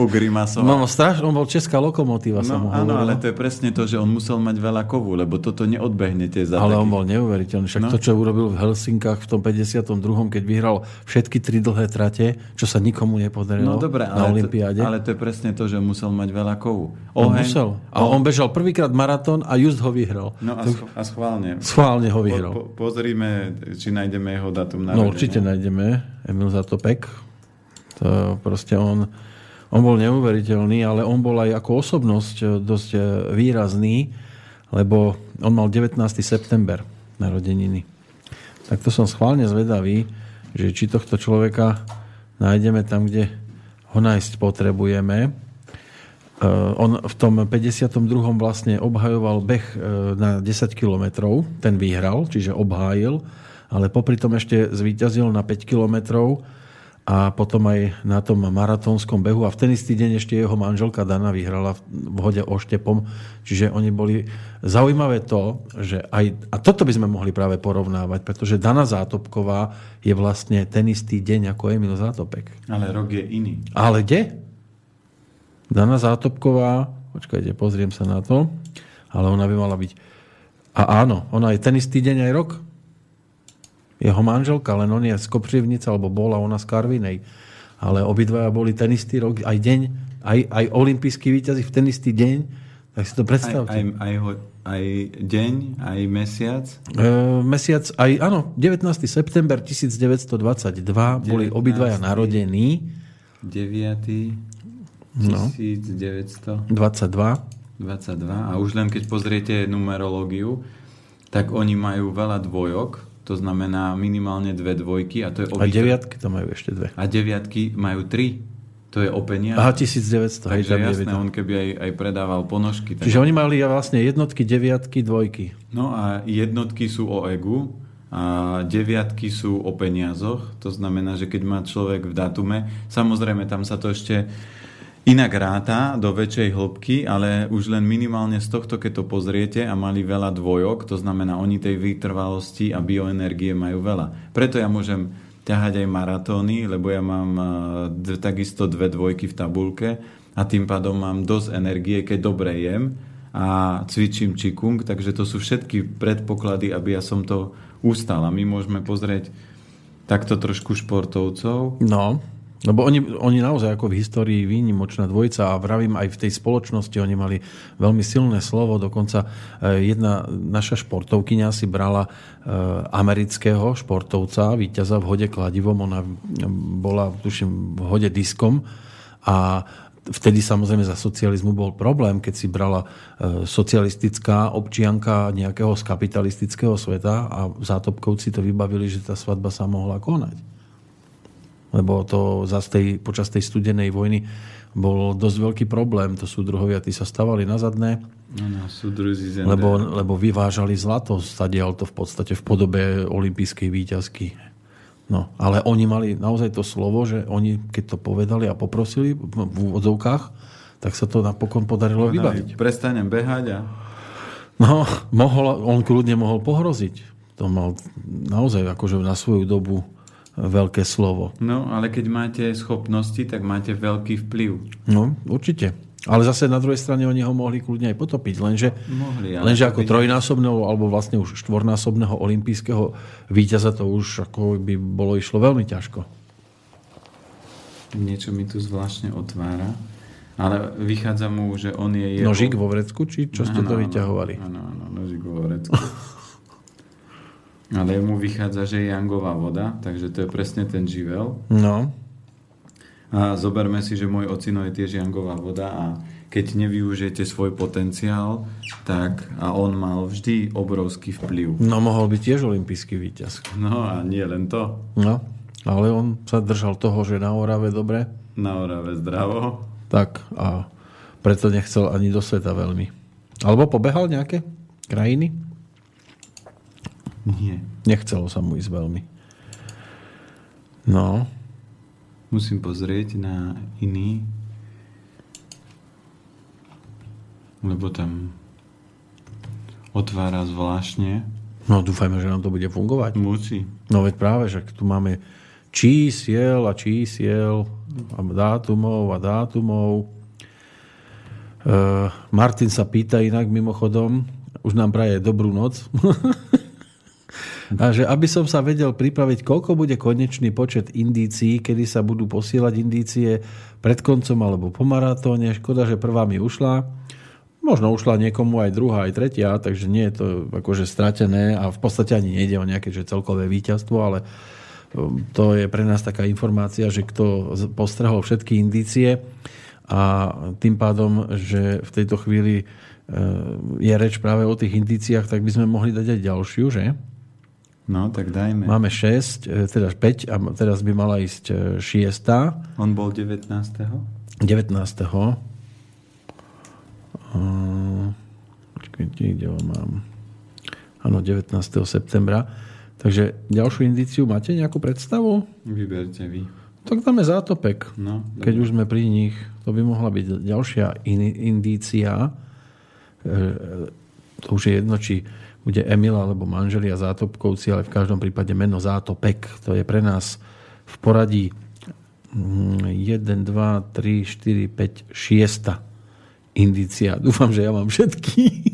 ugrimasoval. No, no straš, on bol česká lokomotíva, no, som Áno, ale to je presne to, že on musel mať veľa kovu, lebo toto neodbehnete za Ale taký... on bol neuveriteľný. Však no. to, čo urobil v Helsinkách v tom 52., keď vyhral všetky tri dlhé trate, čo sa nikomu nepodarilo no, dobré, na ale Olympiáde. To, ale to je presne to, že musel mať veľa kovu. Oheň, on musel. A on bežal prvýkrát maratón a just ho vyhral. No a, sch- a schválne. Schválne ho vyhral. Po, po, pozrime, či nájdeme jeho datum narodenia. No určite nájdeme. Emil Zatopek. To proste on, on bol neuveriteľný, ale on bol aj ako osobnosť dosť výrazný, lebo on mal 19. september narodeniny. Tak to som schválne zvedavý, že či tohto človeka nájdeme tam, kde ho nájsť potrebujeme. Uh, on v tom 52. vlastne obhajoval beh na 10 kilometrov, ten vyhral, čiže obhájil ale popri tom ešte zvíťazil na 5 kilometrov a potom aj na tom maratónskom behu a v ten istý deň ešte jeho manželka Dana vyhrala v hode oštepom. Čiže oni boli zaujímavé to, že aj, a toto by sme mohli práve porovnávať, pretože Dana Zátopková je vlastne ten istý deň ako Emil Zátopek. Ale rok je iný. Ale kde? Dana Zátopková, počkajte, pozriem sa na to, ale ona by mala byť a áno, ona je ten istý deň aj rok jeho manželka, len on je z Kopřivnice, alebo bola ona z Karvinej. Ale obidvaja boli ten istý rok, aj deň, aj, aj olimpijskí víťazi v ten istý deň. Tak si to predstavte. Aj, aj, aj, ho, aj deň, aj mesiac? E, mesiac, aj áno, 19. september 1922 19. boli obidvaja narodení. 9. No. 1922. 22 a už len keď pozriete numerológiu, tak oni majú veľa dvojok, to znamená minimálne dve dvojky. A, to je a deviatky to majú ešte dve. A deviatky majú tri. To je openia. Aha, 1900. Takže hej, jasné, on keby aj, aj predával ponožky. Tak... Čiže oni mali vlastne jednotky, deviatky, dvojky. No a jednotky sú o egu a deviatky sú o peniazoch. To znamená, že keď má človek v datume, samozrejme tam sa to ešte inak ráta do väčšej hĺbky, ale už len minimálne z tohto, keď to pozriete a mali veľa dvojok, to znamená, oni tej vytrvalosti a bioenergie majú veľa. Preto ja môžem ťahať aj maratóny, lebo ja mám d- takisto dve dvojky v tabulke a tým pádom mám dosť energie, keď dobre jem a cvičím čikung, takže to sú všetky predpoklady, aby ja som to ustal. A my môžeme pozrieť takto trošku športovcov. No. Lebo oni, oni naozaj ako v histórii výnimočná dvojica a vravím aj v tej spoločnosti oni mali veľmi silné slovo. Dokonca e, jedna naša športovkyňa si brala e, amerického športovca, víťaza v hode kladivom. Ona bola, tuším, v hode diskom a vtedy samozrejme za socializmu bol problém, keď si brala e, socialistická občianka nejakého z kapitalistického sveta a zátopkovci to vybavili, že tá svadba sa mohla konať lebo to zase tej, počas tej studenej vojny bol dosť veľký problém. To súdruhovia, tí sa stavali na zadné, no, no, lebo, lebo vyvážali zlato, stadial to v podstate v podobe olympijskej výťazky. No, ale oni mali naozaj to slovo, že oni, keď to povedali a poprosili v úvodzovkách, tak sa to napokon podarilo Povedali, vybaviť. Prestanem behať a... No, mohol, on kľudne mohol pohroziť. To mal naozaj akože na svoju dobu veľké slovo. No, ale keď máte schopnosti, tak máte veľký vplyv. No, určite. Ale zase na druhej strane oni ho mohli kľudne aj potopiť. Lenže, mohli, lenže ako trojnásobného alebo vlastne už štvornásobného olimpijského víťaza to už ako by bolo išlo veľmi ťažko. Niečo mi tu zvláštne otvára. Ale vychádza mu, že on je jeho... Nožík vo vrecku, či čo ste ano, to vyťahovali? Áno, áno, nožík vo vrecku. Ale mu vychádza, že je jangová voda, takže to je presne ten živel. No. A zoberme si, že môj ocino je tiež jangová voda a keď nevyužijete svoj potenciál, tak a on mal vždy obrovský vplyv. No mohol byť tiež olimpijský víťaz. No a nie len to. No, ale on sa držal toho, že na Orave dobre. Na Orave zdravo. Tak a preto nechcel ani do sveta veľmi. Alebo pobehal nejaké krajiny? Nie. Nechcelo sa mu ísť veľmi. No. Musím pozrieť na iný. Lebo tam otvára zvláštne. No dúfajme, že nám to bude fungovať. Musí. No veď práve, že tu máme čísiel a čísiel a dátumov a dátumov. Uh, Martin sa pýta inak mimochodom, už nám praje dobrú noc. a že aby som sa vedel pripraviť, koľko bude konečný počet indícií, kedy sa budú posielať indície pred koncom alebo po maratóne. Škoda, že prvá mi ušla Možno ušla niekomu aj druhá, aj tretia, takže nie je to akože stratené a v podstate ani nejde o nejaké že celkové víťazstvo, ale um, to je pre nás taká informácia, že kto postrehol všetky indície a tým pádom, že v tejto chvíli uh, je reč práve o tých indíciách, tak by sme mohli dať aj ďalšiu, že? No, tak dajme. Máme 6, e, teda 5 a teraz by mala ísť 6. E, On bol 19. 19. Počkajte, kde ho mám? Áno, 19. septembra. Takže ďalšiu indíciu máte nejakú predstavu? Vyberte vy. Tak dáme zátopek. No, keď už sme pri nich, to by mohla byť ďalšia in- indícia. E, to už je jedno, či bude Emil alebo manželia Zátopkovci, ale v každom prípade meno Zátopek. To je pre nás v poradí 1, 2, 3, 4, 5, 6 indícia. Dúfam, že ja mám všetky.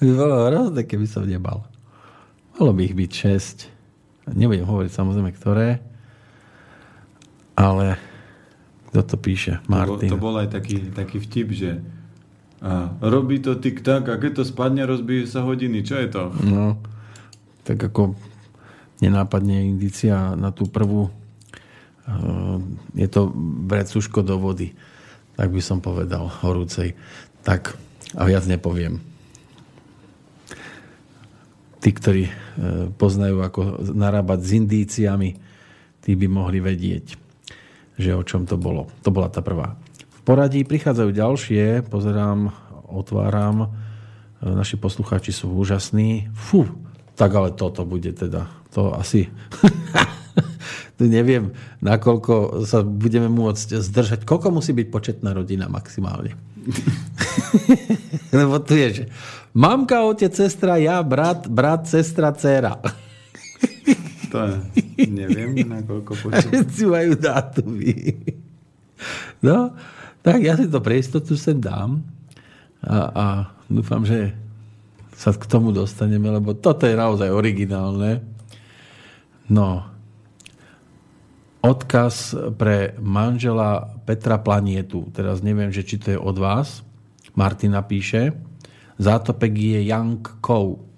by bolo hrozné, keby som nebal. Malo by ich byť 6. Nebudem hovoriť samozrejme, ktoré. Ale kto to píše? Martin. To bol, to bol aj taký, taký vtip, že a robí to tik tak a keď to spadne, rozbije sa hodiny. Čo je to? No, tak ako nenápadne indícia na tú prvú je to vrecuško do vody tak by som povedal, horúcej. Tak a viac nepoviem. Tí, ktorí e, poznajú, ako narábať s indíciami, tí by mohli vedieť, že o čom to bolo. To bola tá prvá. Poradí prichádzajú ďalšie, pozerám, otváram, e, naši poslucháči sú úžasní. Fú, tak ale toto bude teda, to asi neviem, nakoľko sa budeme môcť zdržať. Koľko musí byť početná rodina maximálne? Lebo tu je, že mamka, otec, sestra, ja, brat, brat, sestra, dcera. to neviem, nakoľko počet. Všetci majú dátumy. No, tak ja si to pre istotu sem dám a, a dúfam, že sa k tomu dostaneme, lebo toto je naozaj originálne. No, odkaz pre manžela Petra Planietu. Teraz neviem, že či to je od vás. Martina píše. Zátopek je Yang Kou.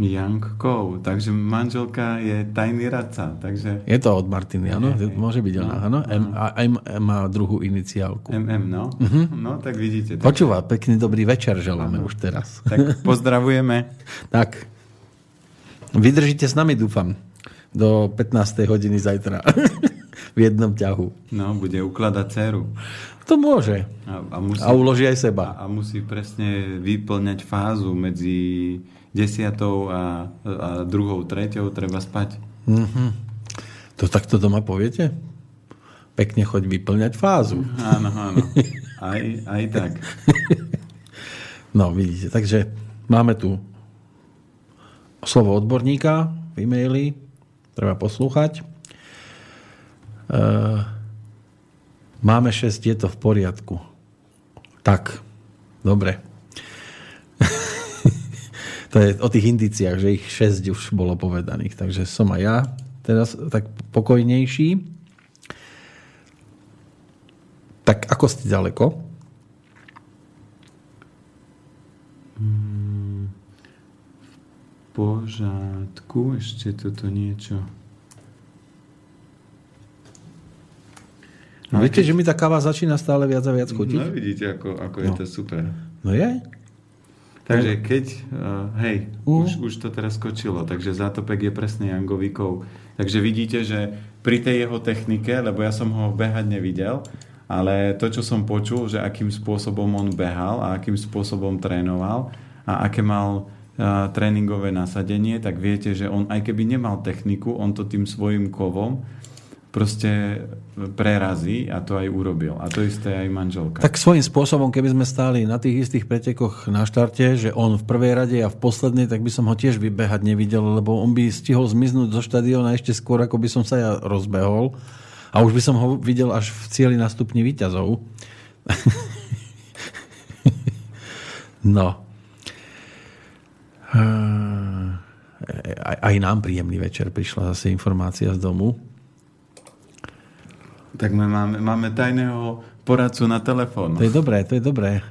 Yang Kou. Takže manželka je tajný radca. Takže... Je to od Martiny, áno? Môže byť ona, no, áno? M, a má druhú iniciálku. MM, no. Uh-huh. No, tak vidíte. Tak... Počúva, pekný dobrý večer želáme ano. už teraz. Tak pozdravujeme. tak. Vydržíte s nami, dúfam do 15. hodiny zajtra. v jednom ťahu. No, bude ukladať dceru. To môže. A, a, musí, a uloží aj seba. A, a musí presne vyplňať fázu medzi desiatou a, a druhou, treťou treba spať. Mm-hmm. To takto doma poviete? Pekne choď vyplňať fázu. Áno, áno. Aj, aj tak. No, vidíte. Takže máme tu slovo odborníka v e-maili, treba poslúchať. E, máme 6, je to v poriadku. Tak, dobre. to je o tých indiciách, že ich 6 už bolo povedaných, takže som aj ja teraz tak pokojnejší. Tak ako ste ďaleko? pořádku, ešte toto niečo. No, Viete, keď... že mi tá káva začína stále viac a viac chutiť? No vidíte, ako, ako no. je to super. No je? Takže keď, uh, hej, uh. už, už to teraz skočilo, takže zátopek je presne Jangovíkov. Takže vidíte, že pri tej jeho technike, lebo ja som ho behať nevidel, ale to, čo som počul, že akým spôsobom on behal a akým spôsobom trénoval a aké mal tréningové nasadenie, tak viete, že on aj keby nemal techniku, on to tým svojim kovom proste prerazí a to aj urobil. A to isté aj manželka. Tak svojím spôsobom, keby sme stáli na tých istých pretekoch na štarte, že on v prvej rade a v poslednej, tak by som ho tiež vybehať nevidel, lebo on by stihol zmiznúť zo štadióna ešte skôr, ako by som sa ja rozbehol. A už by som ho videl až v cieli na výťazov. no. Aj, aj nám príjemný večer prišla zase informácia z domu tak my máme, máme tajného poradcu na telefón. To je dobré, to je dobré.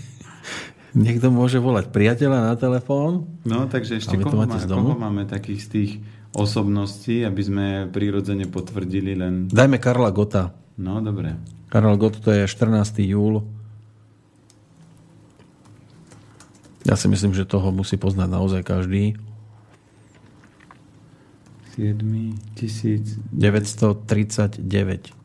Niekto môže volať priateľa na telefón. No, takže ešte koho, má, koho máme takých z tých osobností, aby sme prirodzene potvrdili len... Dajme Karla Gota. No, dobre. Karol Gott, to je 14. júl. Ja si myslím, že toho musí poznať naozaj každý. 939.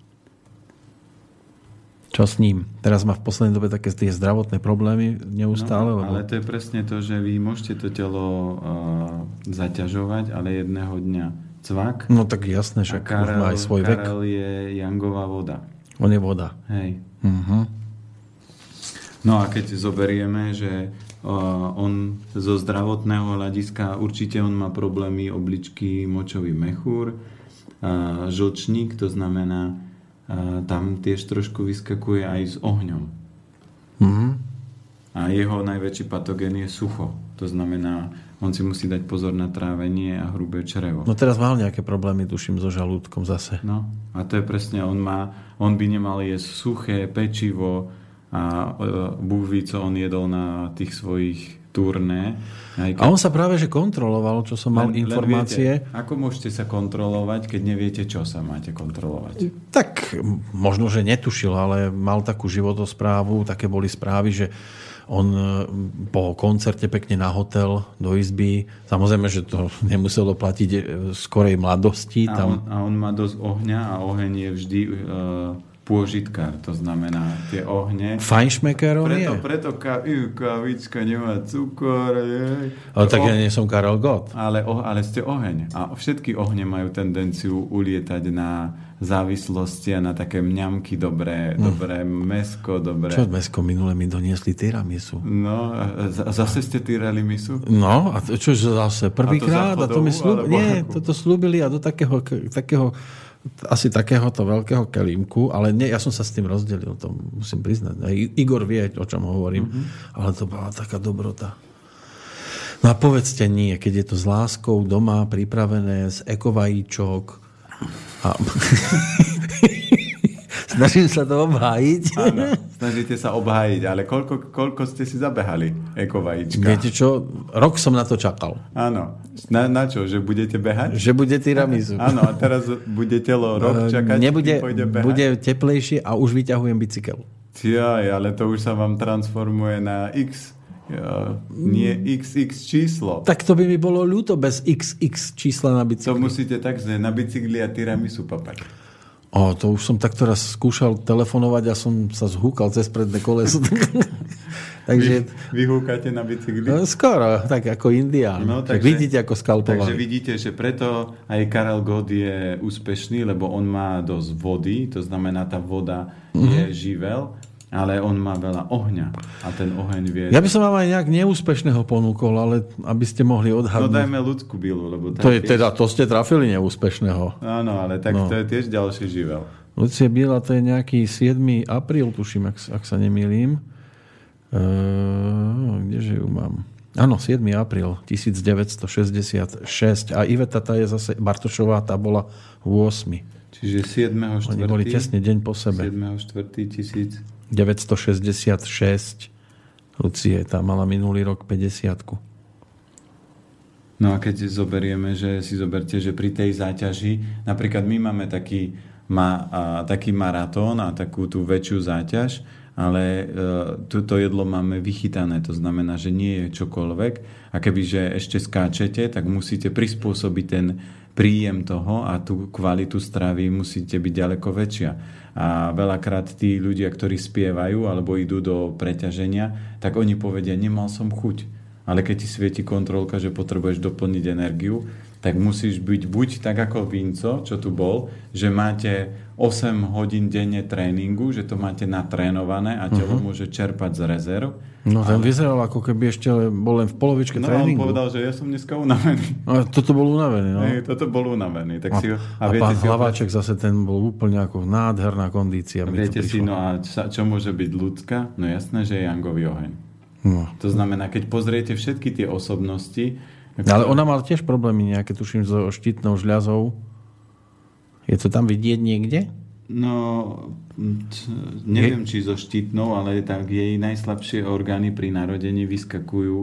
Čo s ním? Teraz má v poslednej dobe také tie zdravotné problémy neustále. No, ale to je presne to, že vy môžete to telo uh, zaťažovať, ale jedného dňa cvak. No tak jasné, že Karel, má aj svoj Karel vek. Karel je Jangová voda. On je voda. Hej. Uh-huh. No a keď zoberieme, že on zo zdravotného hľadiska určite on má problémy obličky, močový mechúr, žlčník, to znamená, tam tiež trošku vyskakuje aj s ohňom. Mm-hmm. A jeho najväčší patogén je sucho. To znamená, on si musí dať pozor na trávenie a hrubé črevo. No teraz mal nejaké problémy, tuším, so žalúdkom zase. No a to je presne, on, má, on by nemal jesť suché pečivo, a Búh ví, co on jedol na tých svojich turné. keď... A on sa práve že kontroloval, čo som mal len, informácie. Len viete, ako môžete sa kontrolovať, keď neviete, čo sa máte kontrolovať? Tak možno, že netušil, ale mal takú životosprávu, také boli správy, že on e, po koncerte pekne na hotel, do izby. Samozrejme, že to nemuselo platiť e, skorej mladosti. A, on, a on má dosť ohňa a oheň je vždy uh, pôžitkár, to znamená tie ohne. Fajnšmeker on preto, je? Preto ka, kavička nemá cukor. Je. Ale tak oh, ja nie som Karel Gott. Ale, oh, ale ste oheň. A všetky ohne majú tendenciu ulietať na závislosti a na také mňamky dobré, hm. dobré mesko, dobré. Čo mesko? Minule mi doniesli tiramisu. No, z- zase ste tyrali misu? No, a to, čo zase? Prvýkrát? A, to, a to mi slúbili? Nie, ako? toto slúbili a do takého, takého asi takéhoto veľkého kelímku, ale nie, ja som sa s tým rozdelil, to musím priznať. Aj Igor vie, o čom hovorím, mm-hmm. ale to bola taká dobrota. No a povedzte nie, keď je to s láskou doma pripravené z ekovajíčok a Snažím sa to obhájiť. Áno, snažíte sa obhájiť, ale koľko, koľko ste si zabehali ekovajíčka? Viete čo, rok som na to čakal. Áno. Na, na čo, že budete behať? Že bude tiramisu. Áno, a teraz bude telo rok čakať, Nebude, bude teplejšie a už vyťahujem bicykel. Ciaj, ale to už sa vám transformuje na X ja, nie XX číslo. Tak to by mi bolo ľúto bez XX čísla na bicykli. To musíte tak zne, na bicykli a tiramisu papať. O, to už som tak teraz skúšal telefonovať a som sa zhúkal cez predné koleso. takže... Vy, vyhúkate na bicykli? No, skoro, tak ako Indián. No, takže, vidíte, ako skalpovali. Takže vidíte, že preto aj Karel God je úspešný, lebo on má dosť vody, to znamená, tá voda mm-hmm. je živel ale on má veľa ohňa a ten oheň vie... Ja by som vám aj nejak neúspešného ponúkol, ale aby ste mohli odhadnúť. No dajme ľudskú bilu, lebo... To, je, tiež... teda, to ste trafili neúspešného. Áno, ale tak no. to je tiež ďalší živel. Lucie Biela to je nejaký 7. apríl, tuším, ak, ak sa nemýlim. Uh, kdeže ju mám? Áno, 7. apríl 1966. A Iveta tá je zase, Bartošová, tá bola 8. Čiže 7. 4. Oni boli tesne deň po sebe. 7. 4. 1000. 966. Lucie, tá mala minulý rok 50 No a keď zoberieme, že si zoberte, že pri tej záťaži, napríklad my máme taký, ma, a, taký maratón a takú tú väčšiu záťaž, ale e, toto jedlo máme vychytané, to znamená, že nie je čokoľvek a kebyže ešte skáčete, tak musíte prispôsobiť ten, príjem toho a tú kvalitu stravy musíte byť ďaleko väčšia. A veľakrát tí ľudia, ktorí spievajú alebo idú do preťaženia, tak oni povedia, nemal som chuť. Ale keď ti svieti kontrolka, že potrebuješ doplniť energiu, tak musíš byť buď tak ako Vinco, čo tu bol, že máte 8 hodín denne tréningu, že to máte natrénované a telo uh-huh. môže čerpať z rezerv. No ten ale... vyzeral ako keby ešte bol len v polovičke no, tréningu. No on povedal, že ja som dneska unavený. A toto bol unavený, no. Ej, toto bol unavený. Tak a, si, a, a viete pán si Hlaváček ho... zase ten bol úplne ako nádherná kondícia. Viete si, no a čo môže byť ľudská? No jasné, že je Jangový oheň. No. To znamená, keď pozriete všetky tie osobnosti, ale ona mala tiež problémy nejaké, tuším, so štítnou žľazou. Je to tam vidieť niekde? No, neviem, či so štítnou, ale tak jej najslabšie orgány pri narodení vyskakujú.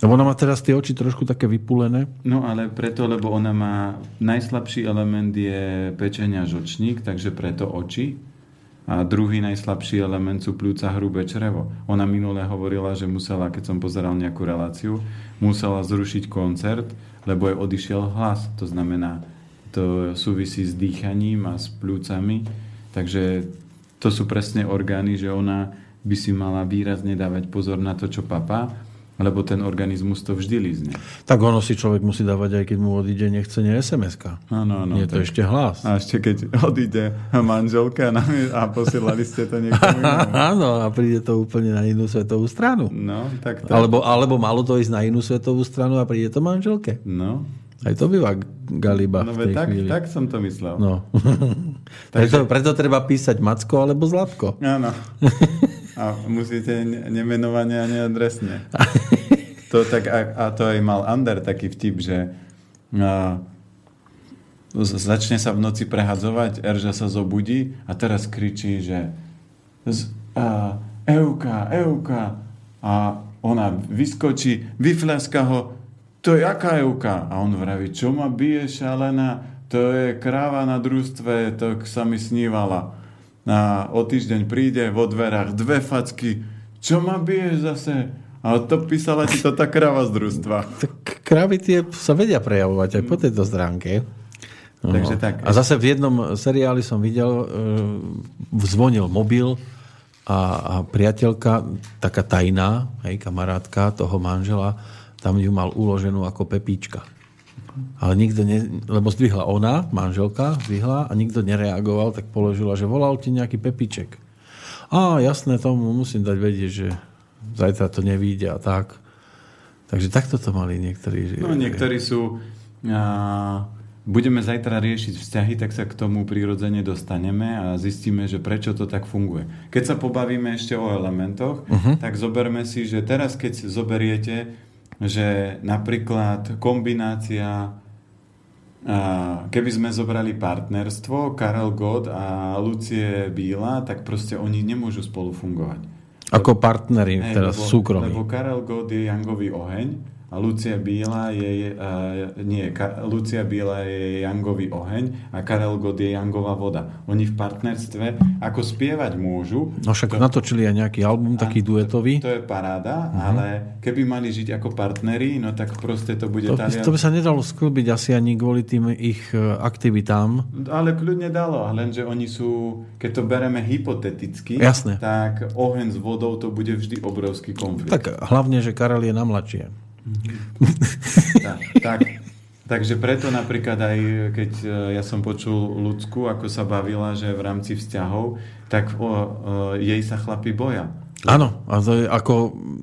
Lebo ona má teraz tie oči trošku také vypulené. No ale preto, lebo ona má... Najslabší element je pečenia žočník, takže preto oči. A druhý najslabší element sú pľúca hrubé črevo. Ona minule hovorila, že musela, keď som pozeral nejakú reláciu, musela zrušiť koncert, lebo jej odišiel hlas. To znamená, to súvisí s dýchaním a s pľúcami. Takže to sú presne orgány, že ona by si mala výrazne dávať pozor na to, čo papá lebo ten organizmus to vždy lízne. Tak ono si človek musí dávať, aj keď mu odíde nechce nie SMS-ka. Áno, áno. Nie to ešte hlas. A ešte keď odíde manželka a posielali ste to niekomu Áno, a príde to úplne na inú svetovú stranu. No, tak to... Alebo, alebo malo to ísť na inú svetovú stranu a príde to manželke. No. Aj to býva galiba no, v tej tak, chvíli. tak som to myslel. No. Takže... preto, preto treba písať Macko alebo Zlatko. Áno. A musíte nemenovane a neadresne. To tak, a, a to aj mal Ander taký vtip, že a, začne sa v noci prehadzovať, Erža sa zobudí a teraz kričí, že z, a, Euka, Euka a ona vyskočí, vyfleska ho, to je aká Euka? A on vraví, čo ma bije šalená, to je kráva na družstve, to sa mi snívala a o týždeň príde vo dverách dve facky. Čo ma biješ zase? A to písala ti to tá krava z družstva. Tak kravy tie sa vedia prejavovať aj po tejto stránke. No. Takže tak. A zase v jednom seriáli som videl, e, zvonil mobil a, a priateľka, taká tajná, hej, kamarátka toho manžela, tam ju mal uloženú ako pepíčka. Ale nikto, ne, lebo zdvihla ona, manželka, zdvihla a nikto nereagoval, tak položila, že volal ti nejaký pepiček. A jasné, tomu musím dať vedieť, že zajtra to nevíde a tak. Takže takto to mali niektorí. No niektorí sú... A, budeme zajtra riešiť vzťahy, tak sa k tomu prirodzene dostaneme a zistíme, že prečo to tak funguje. Keď sa pobavíme ešte o elementoch, uh-huh. tak zoberme si, že teraz keď zoberiete že napríklad kombinácia keby sme zobrali partnerstvo Karel Gott a Lucie Bíla, tak proste oni nemôžu spolu fungovať. Ako partneri, teraz súkromí. Lebo Karel Gott je Jangový oheň Lucia Biela je, uh, nie, Ka, Lucia Biela je Jangový oheň a Karel God je Jangová voda. Oni v partnerstve ako spievať môžu. No však to, natočili aj nejaký album, taký duetový. To, to je paráda, uh-huh. ale keby mali žiť ako partneri, no tak proste to bude... To, talian... to by sa nedalo sklbiť asi ani kvôli tým ich e, aktivitám. Ale kľudne dalo, lenže oni sú, keď to bereme hypoteticky, Jasné. tak oheň s vodou to bude vždy obrovský konflikt. Tak hlavne, že Karel je namladšie tak, tak, takže preto napríklad aj keď e, ja som počul ľudskú, ako sa bavila, že v rámci vzťahov, tak o, o, jej sa chlapi boja. Áno, a to je, ako,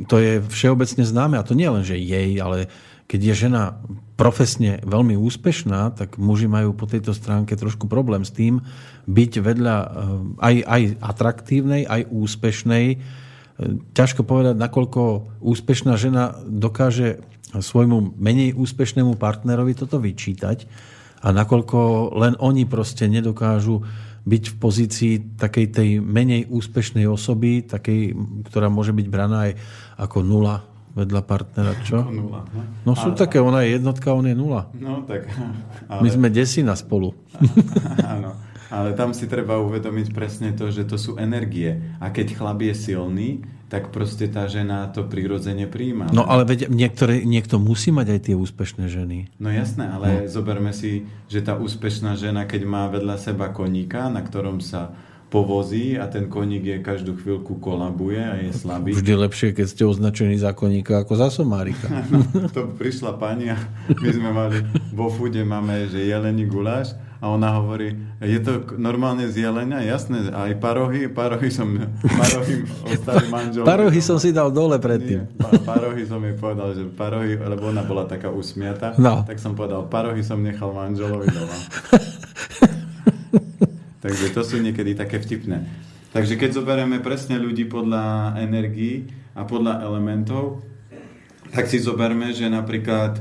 to je všeobecne známe, a to nie len, že jej, ale keď je žena profesne veľmi úspešná, tak muži majú po tejto stránke trošku problém s tým byť vedľa e, aj, aj atraktívnej, aj úspešnej, ťažko povedať, nakoľko úspešná žena dokáže svojmu menej úspešnému partnerovi toto vyčítať a nakoľko len oni proste nedokážu byť v pozícii takej tej menej úspešnej osoby, takej, ktorá môže byť braná aj ako nula vedľa partnera, čo? Nula. No, no sú ale... také, ona je jednotka, on je nula. No tak. Ale... My sme desina spolu. Áno. Ale tam si treba uvedomiť presne to, že to sú energie. A keď chlap je silný, tak proste tá žena to prirodzene príjma. No ale veď niektoré, niekto musí mať aj tie úspešné ženy. No jasné, ale no. zoberme si, že tá úspešná žena, keď má vedľa seba koníka, na ktorom sa povozí a ten koník je každú chvíľku kolabuje a je slabý. Vždy lepšie, keď ste označení za koníka ako za somárika. no, to prišla pani a my sme mali vo fude máme, že jelení guláš a ona hovorí, je to normálne z jelenia? Jasné, aj parohy, parohy som, parohy ostali manžel. Parohy som si dal dole predtým. Nie, pa, parohy som jej povedal, že parohy, lebo ona bola taká usmiata, no. tak som povedal, parohy som nechal manželovi doma. Takže to sú niekedy také vtipné. Takže keď zoberieme presne ľudí podľa energií a podľa elementov, tak si zoberme, že napríklad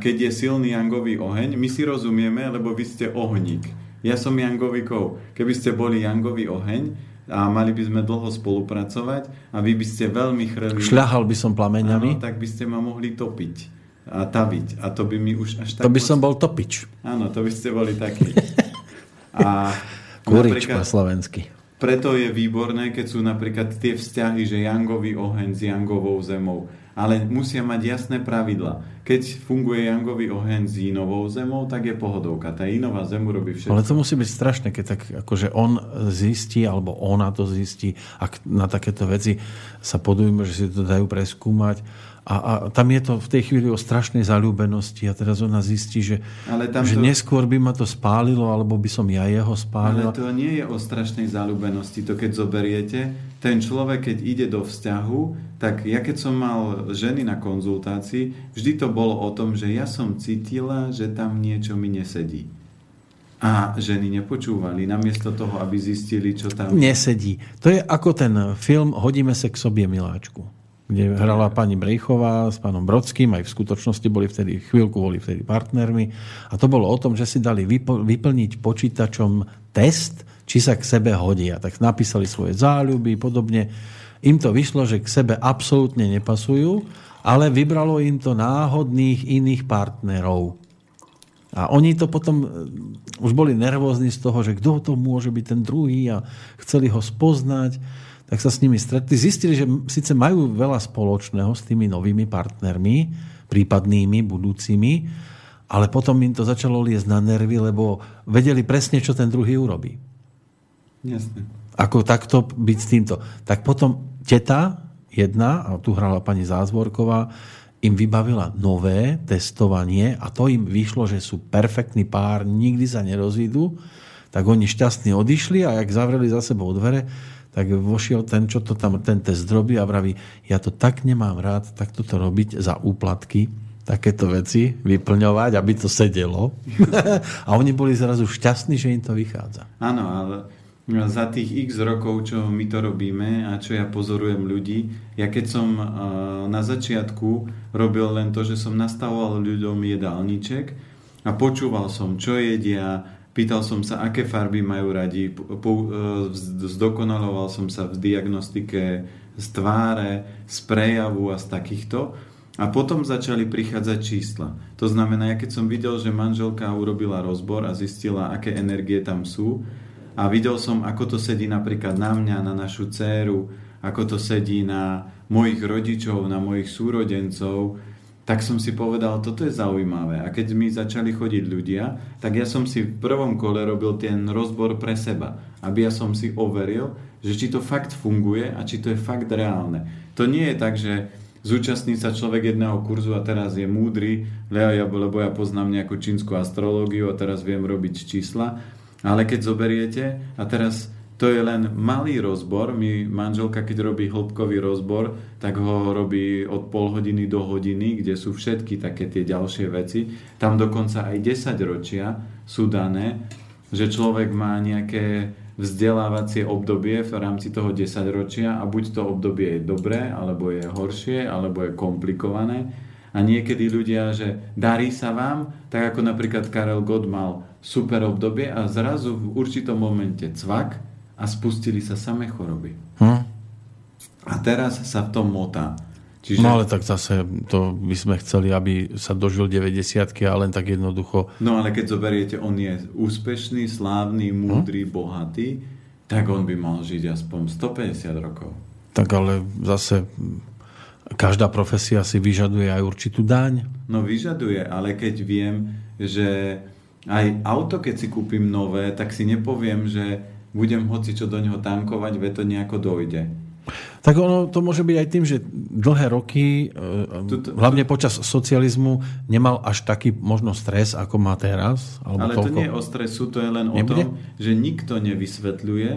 keď je silný jangový oheň, my si rozumieme, lebo vy ste ohník. Ja som jangový kov. Keby ste boli jangový oheň a mali by sme dlho spolupracovať a vy by ste veľmi chreli... Šľahal by som plameňami. Áno, tak by ste ma mohli topiť a taviť. A to by mi už až tak... To by moc... som bol topič. Áno, to by ste boli takí. A Kurič po slovensky. Preto je výborné, keď sú napríklad tie vzťahy, že jangový oheň s jangovou zemou ale musia mať jasné pravidla. Keď funguje jangový oheň s inovou zemou, tak je pohodovka. Tá inová zem robí všetko. Ale to musí byť strašné, keď tak akože on zistí, alebo ona to zistí, ak na takéto veci sa podujme, že si to dajú preskúmať a, a tam je to v tej chvíli o strašnej zalúbenosti a teraz ona zistí, že, Ale tam že to... neskôr by ma to spálilo, alebo by som ja jeho spálil. Ale to nie je o strašnej zalúbenosti. To keď zoberiete, ten človek, keď ide do vzťahu, tak ja keď som mal ženy na konzultácii, vždy to bolo o tom, že ja som cítila, že tam niečo mi nesedí. A ženy nepočúvali, namiesto toho, aby zistili, čo tam... Nesedí. To je ako ten film Hodíme sa k sobie, miláčku kde hrala pani Brejchová s pánom Brodským, aj v skutočnosti boli vtedy, chvíľku boli vtedy partnermi. A to bolo o tom, že si dali vyplniť počítačom test, či sa k sebe hodia. Tak napísali svoje záľuby, podobne. Im to vyšlo, že k sebe absolútne nepasujú, ale vybralo im to náhodných iných partnerov. A oni to potom eh, už boli nervózni z toho, že kto to môže byť ten druhý a chceli ho spoznať tak sa s nimi stretli. Zistili, že síce majú veľa spoločného s tými novými partnermi, prípadnými, budúcimi, ale potom im to začalo liesť na nervy, lebo vedeli presne, čo ten druhý urobí. Jasne. Ako takto byť s týmto. Tak potom teta jedna, a tu hrala pani Zázvorková, im vybavila nové testovanie a to im vyšlo, že sú perfektný pár, nikdy sa nerozídu, tak oni šťastní odišli a jak zavreli za sebou dvere, tak vošiel ten, čo to tam, ten test robí a vraví, ja to tak nemám rád, tak toto robiť za úplatky, takéto veci vyplňovať, aby to sedelo. a oni boli zrazu šťastní, že im to vychádza. Áno, ale za tých x rokov, čo my to robíme a čo ja pozorujem ľudí, ja keď som na začiatku robil len to, že som nastavoval ľuďom jedálniček a počúval som, čo jedia, Pýtal som sa, aké farby majú radi, po, e, zdokonaloval som sa v diagnostike z tváre, z prejavu a z takýchto. A potom začali prichádzať čísla. To znamená, ja keď som videl, že manželka urobila rozbor a zistila, aké energie tam sú, a videl som, ako to sedí napríklad na mňa, na našu dceru, ako to sedí na mojich rodičov, na mojich súrodencov, tak som si povedal, toto je zaujímavé. A keď mi začali chodiť ľudia, tak ja som si v prvom kole robil ten rozbor pre seba, aby ja som si overil, že či to fakt funguje a či to je fakt reálne. To nie je tak, že zúčastní sa človek jedného kurzu a teraz je múdry, lebo ja poznám nejakú čínsku astrológiu a teraz viem robiť čísla. Ale keď zoberiete a teraz to je len malý rozbor. My, manželka, keď robí hĺbkový rozbor, tak ho robí od pol hodiny do hodiny, kde sú všetky také tie ďalšie veci. Tam dokonca aj 10 ročia sú dané, že človek má nejaké vzdelávacie obdobie v rámci toho 10 ročia a buď to obdobie je dobré, alebo je horšie, alebo je komplikované. A niekedy ľudia, že darí sa vám, tak ako napríklad Karel Gott mal super obdobie a zrazu v určitom momente cvak a spustili sa samé choroby. Hm? A teraz sa v tom motá. Čiže... No ale tak zase to by sme chceli, aby sa dožil 90 a len tak jednoducho... No ale keď zoberiete, on je úspešný, slávny, múdry, hm? bohatý, tak on by mal žiť aspoň 150 rokov. Tak ale zase každá profesia si vyžaduje aj určitú daň. No vyžaduje, ale keď viem, že aj auto, keď si kúpim nové, tak si nepoviem, že budem hoci čo do neho tankovať, ve to nejako dojde. Tak ono to môže byť aj tým, že dlhé roky, tuto, hlavne počas socializmu, nemal až taký možno stres, ako má teraz. Alebo Ale toľko... to nie je o stresu, to je len Nebude? o tom, že nikto nevysvetľuje,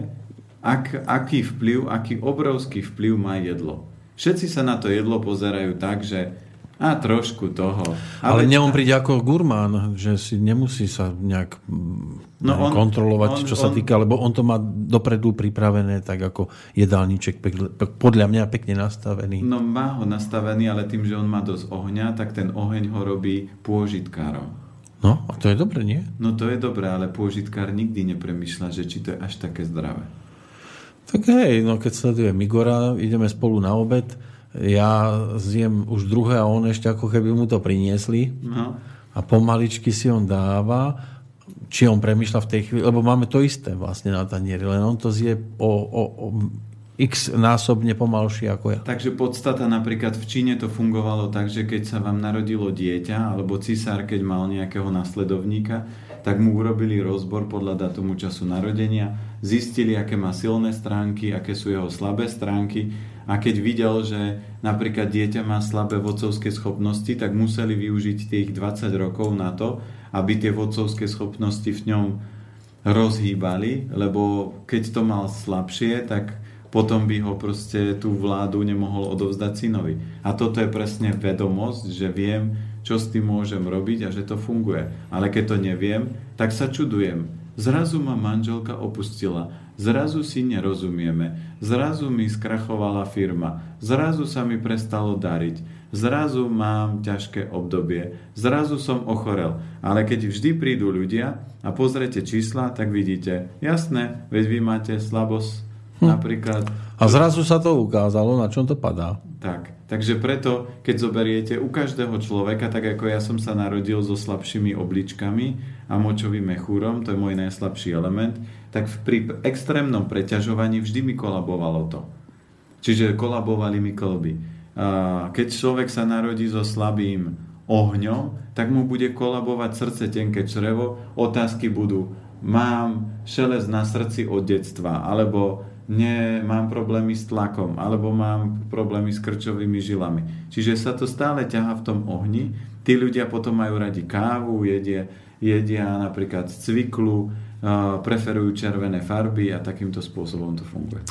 ak, aký vplyv, aký obrovský vplyv má jedlo. Všetci sa na to jedlo pozerajú tak, že a trošku toho. Ale, Ale ne on príde ako gurmán, že si nemusí sa nejak no neviem, on, kontrolovať, on, čo sa on, týka, lebo on to má dopredu pripravené tak ako jedálniček podľa mňa pekne nastavený. No má ho nastavený, ale tým, že on má dosť ohňa, tak ten oheň ho robí pôžitkárom. No, a to je dobre, nie? No to je dobre, ale pôžitkár nikdy nepremýšľa, že či to je až také zdravé. Tak hej, no keď sleduje Migora, ideme spolu na obed, ja zjem už druhé a on ešte ako keby mu to priniesli. No. A pomaličky si on dáva, či on premyšľa v tej chvíli, lebo máme to isté vlastne na tanieri, len on to zje o, o, o x násobne pomalšie ako ja. Takže podstata napríklad v Číne to fungovalo tak, že keď sa vám narodilo dieťa, alebo cisár, keď mal nejakého nasledovníka, tak mu urobili rozbor podľa datumu času narodenia, zistili, aké má silné stránky, aké sú jeho slabé stránky a keď videl, že napríklad dieťa má slabé vodcovské schopnosti, tak museli využiť tých 20 rokov na to, aby tie vodcovské schopnosti v ňom rozhýbali, lebo keď to mal slabšie, tak potom by ho proste tú vládu nemohol odovzdať synovi. A toto je presne vedomosť, že viem, čo s tým môžem robiť a že to funguje. Ale keď to neviem, tak sa čudujem. Zrazu ma manželka opustila Zrazu si nerozumieme. Zrazu mi skrachovala firma. Zrazu sa mi prestalo dariť. Zrazu mám ťažké obdobie. Zrazu som ochorel. Ale keď vždy prídu ľudia a pozrete čísla, tak vidíte, jasné, veď vy máte slabosť hm. napríklad. A zrazu sa to ukázalo, na čom to padá. Tak, takže preto, keď zoberiete u každého človeka, tak ako ja som sa narodil so slabšími obličkami a močovým mechúrom, to je môj najslabší element, tak pri extrémnom preťažovaní vždy mi kolabovalo to. Čiže kolabovali mi kolby. Keď človek sa narodí so slabým ohňom, tak mu bude kolabovať srdce, tenké črevo, otázky budú, mám šelez na srdci od detstva, alebo nie, mám problémy s tlakom, alebo mám problémy s krčovými žilami. Čiže sa to stále ťaha v tom ohni. Tí ľudia potom majú radi kávu, jedia, jedia napríklad cviklu, preferujú červené farby a takýmto spôsobom to funguje.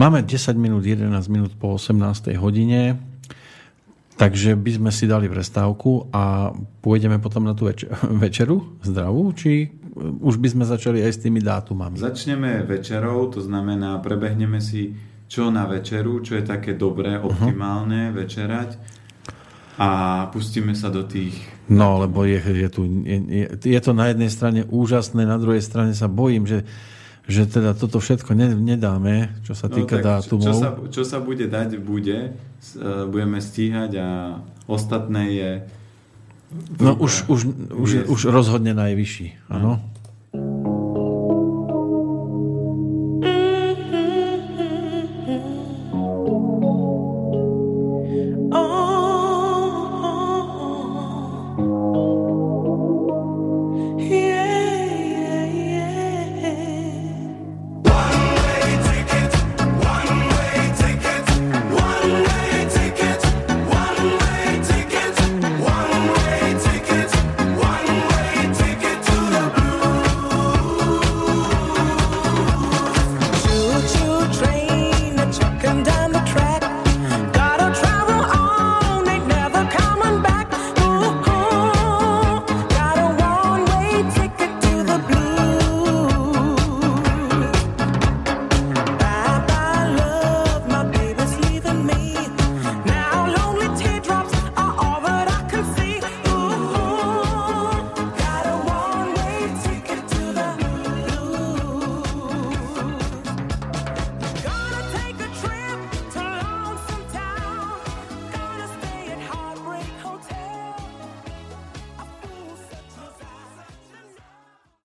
Máme 10 minút, 11 minút po 18. hodine, takže by sme si dali prestávku a pôjdeme potom na tú več- večeru zdravú, či už by sme začali aj s tými dátumami? Začneme večerou, to znamená, prebehneme si čo na večeru, čo je také dobré, optimálne uh-huh. večerať a pustíme sa do tých... No, lebo je, je, tu, je, je to na jednej strane úžasné, na druhej strane sa bojím, že, že teda toto všetko ne, nedáme, čo sa no týka no, dátumov. Čo sa, čo sa bude dať, bude. E, budeme stíhať a ostatné je... No už, už, už, už rozhodne najvyšší, áno.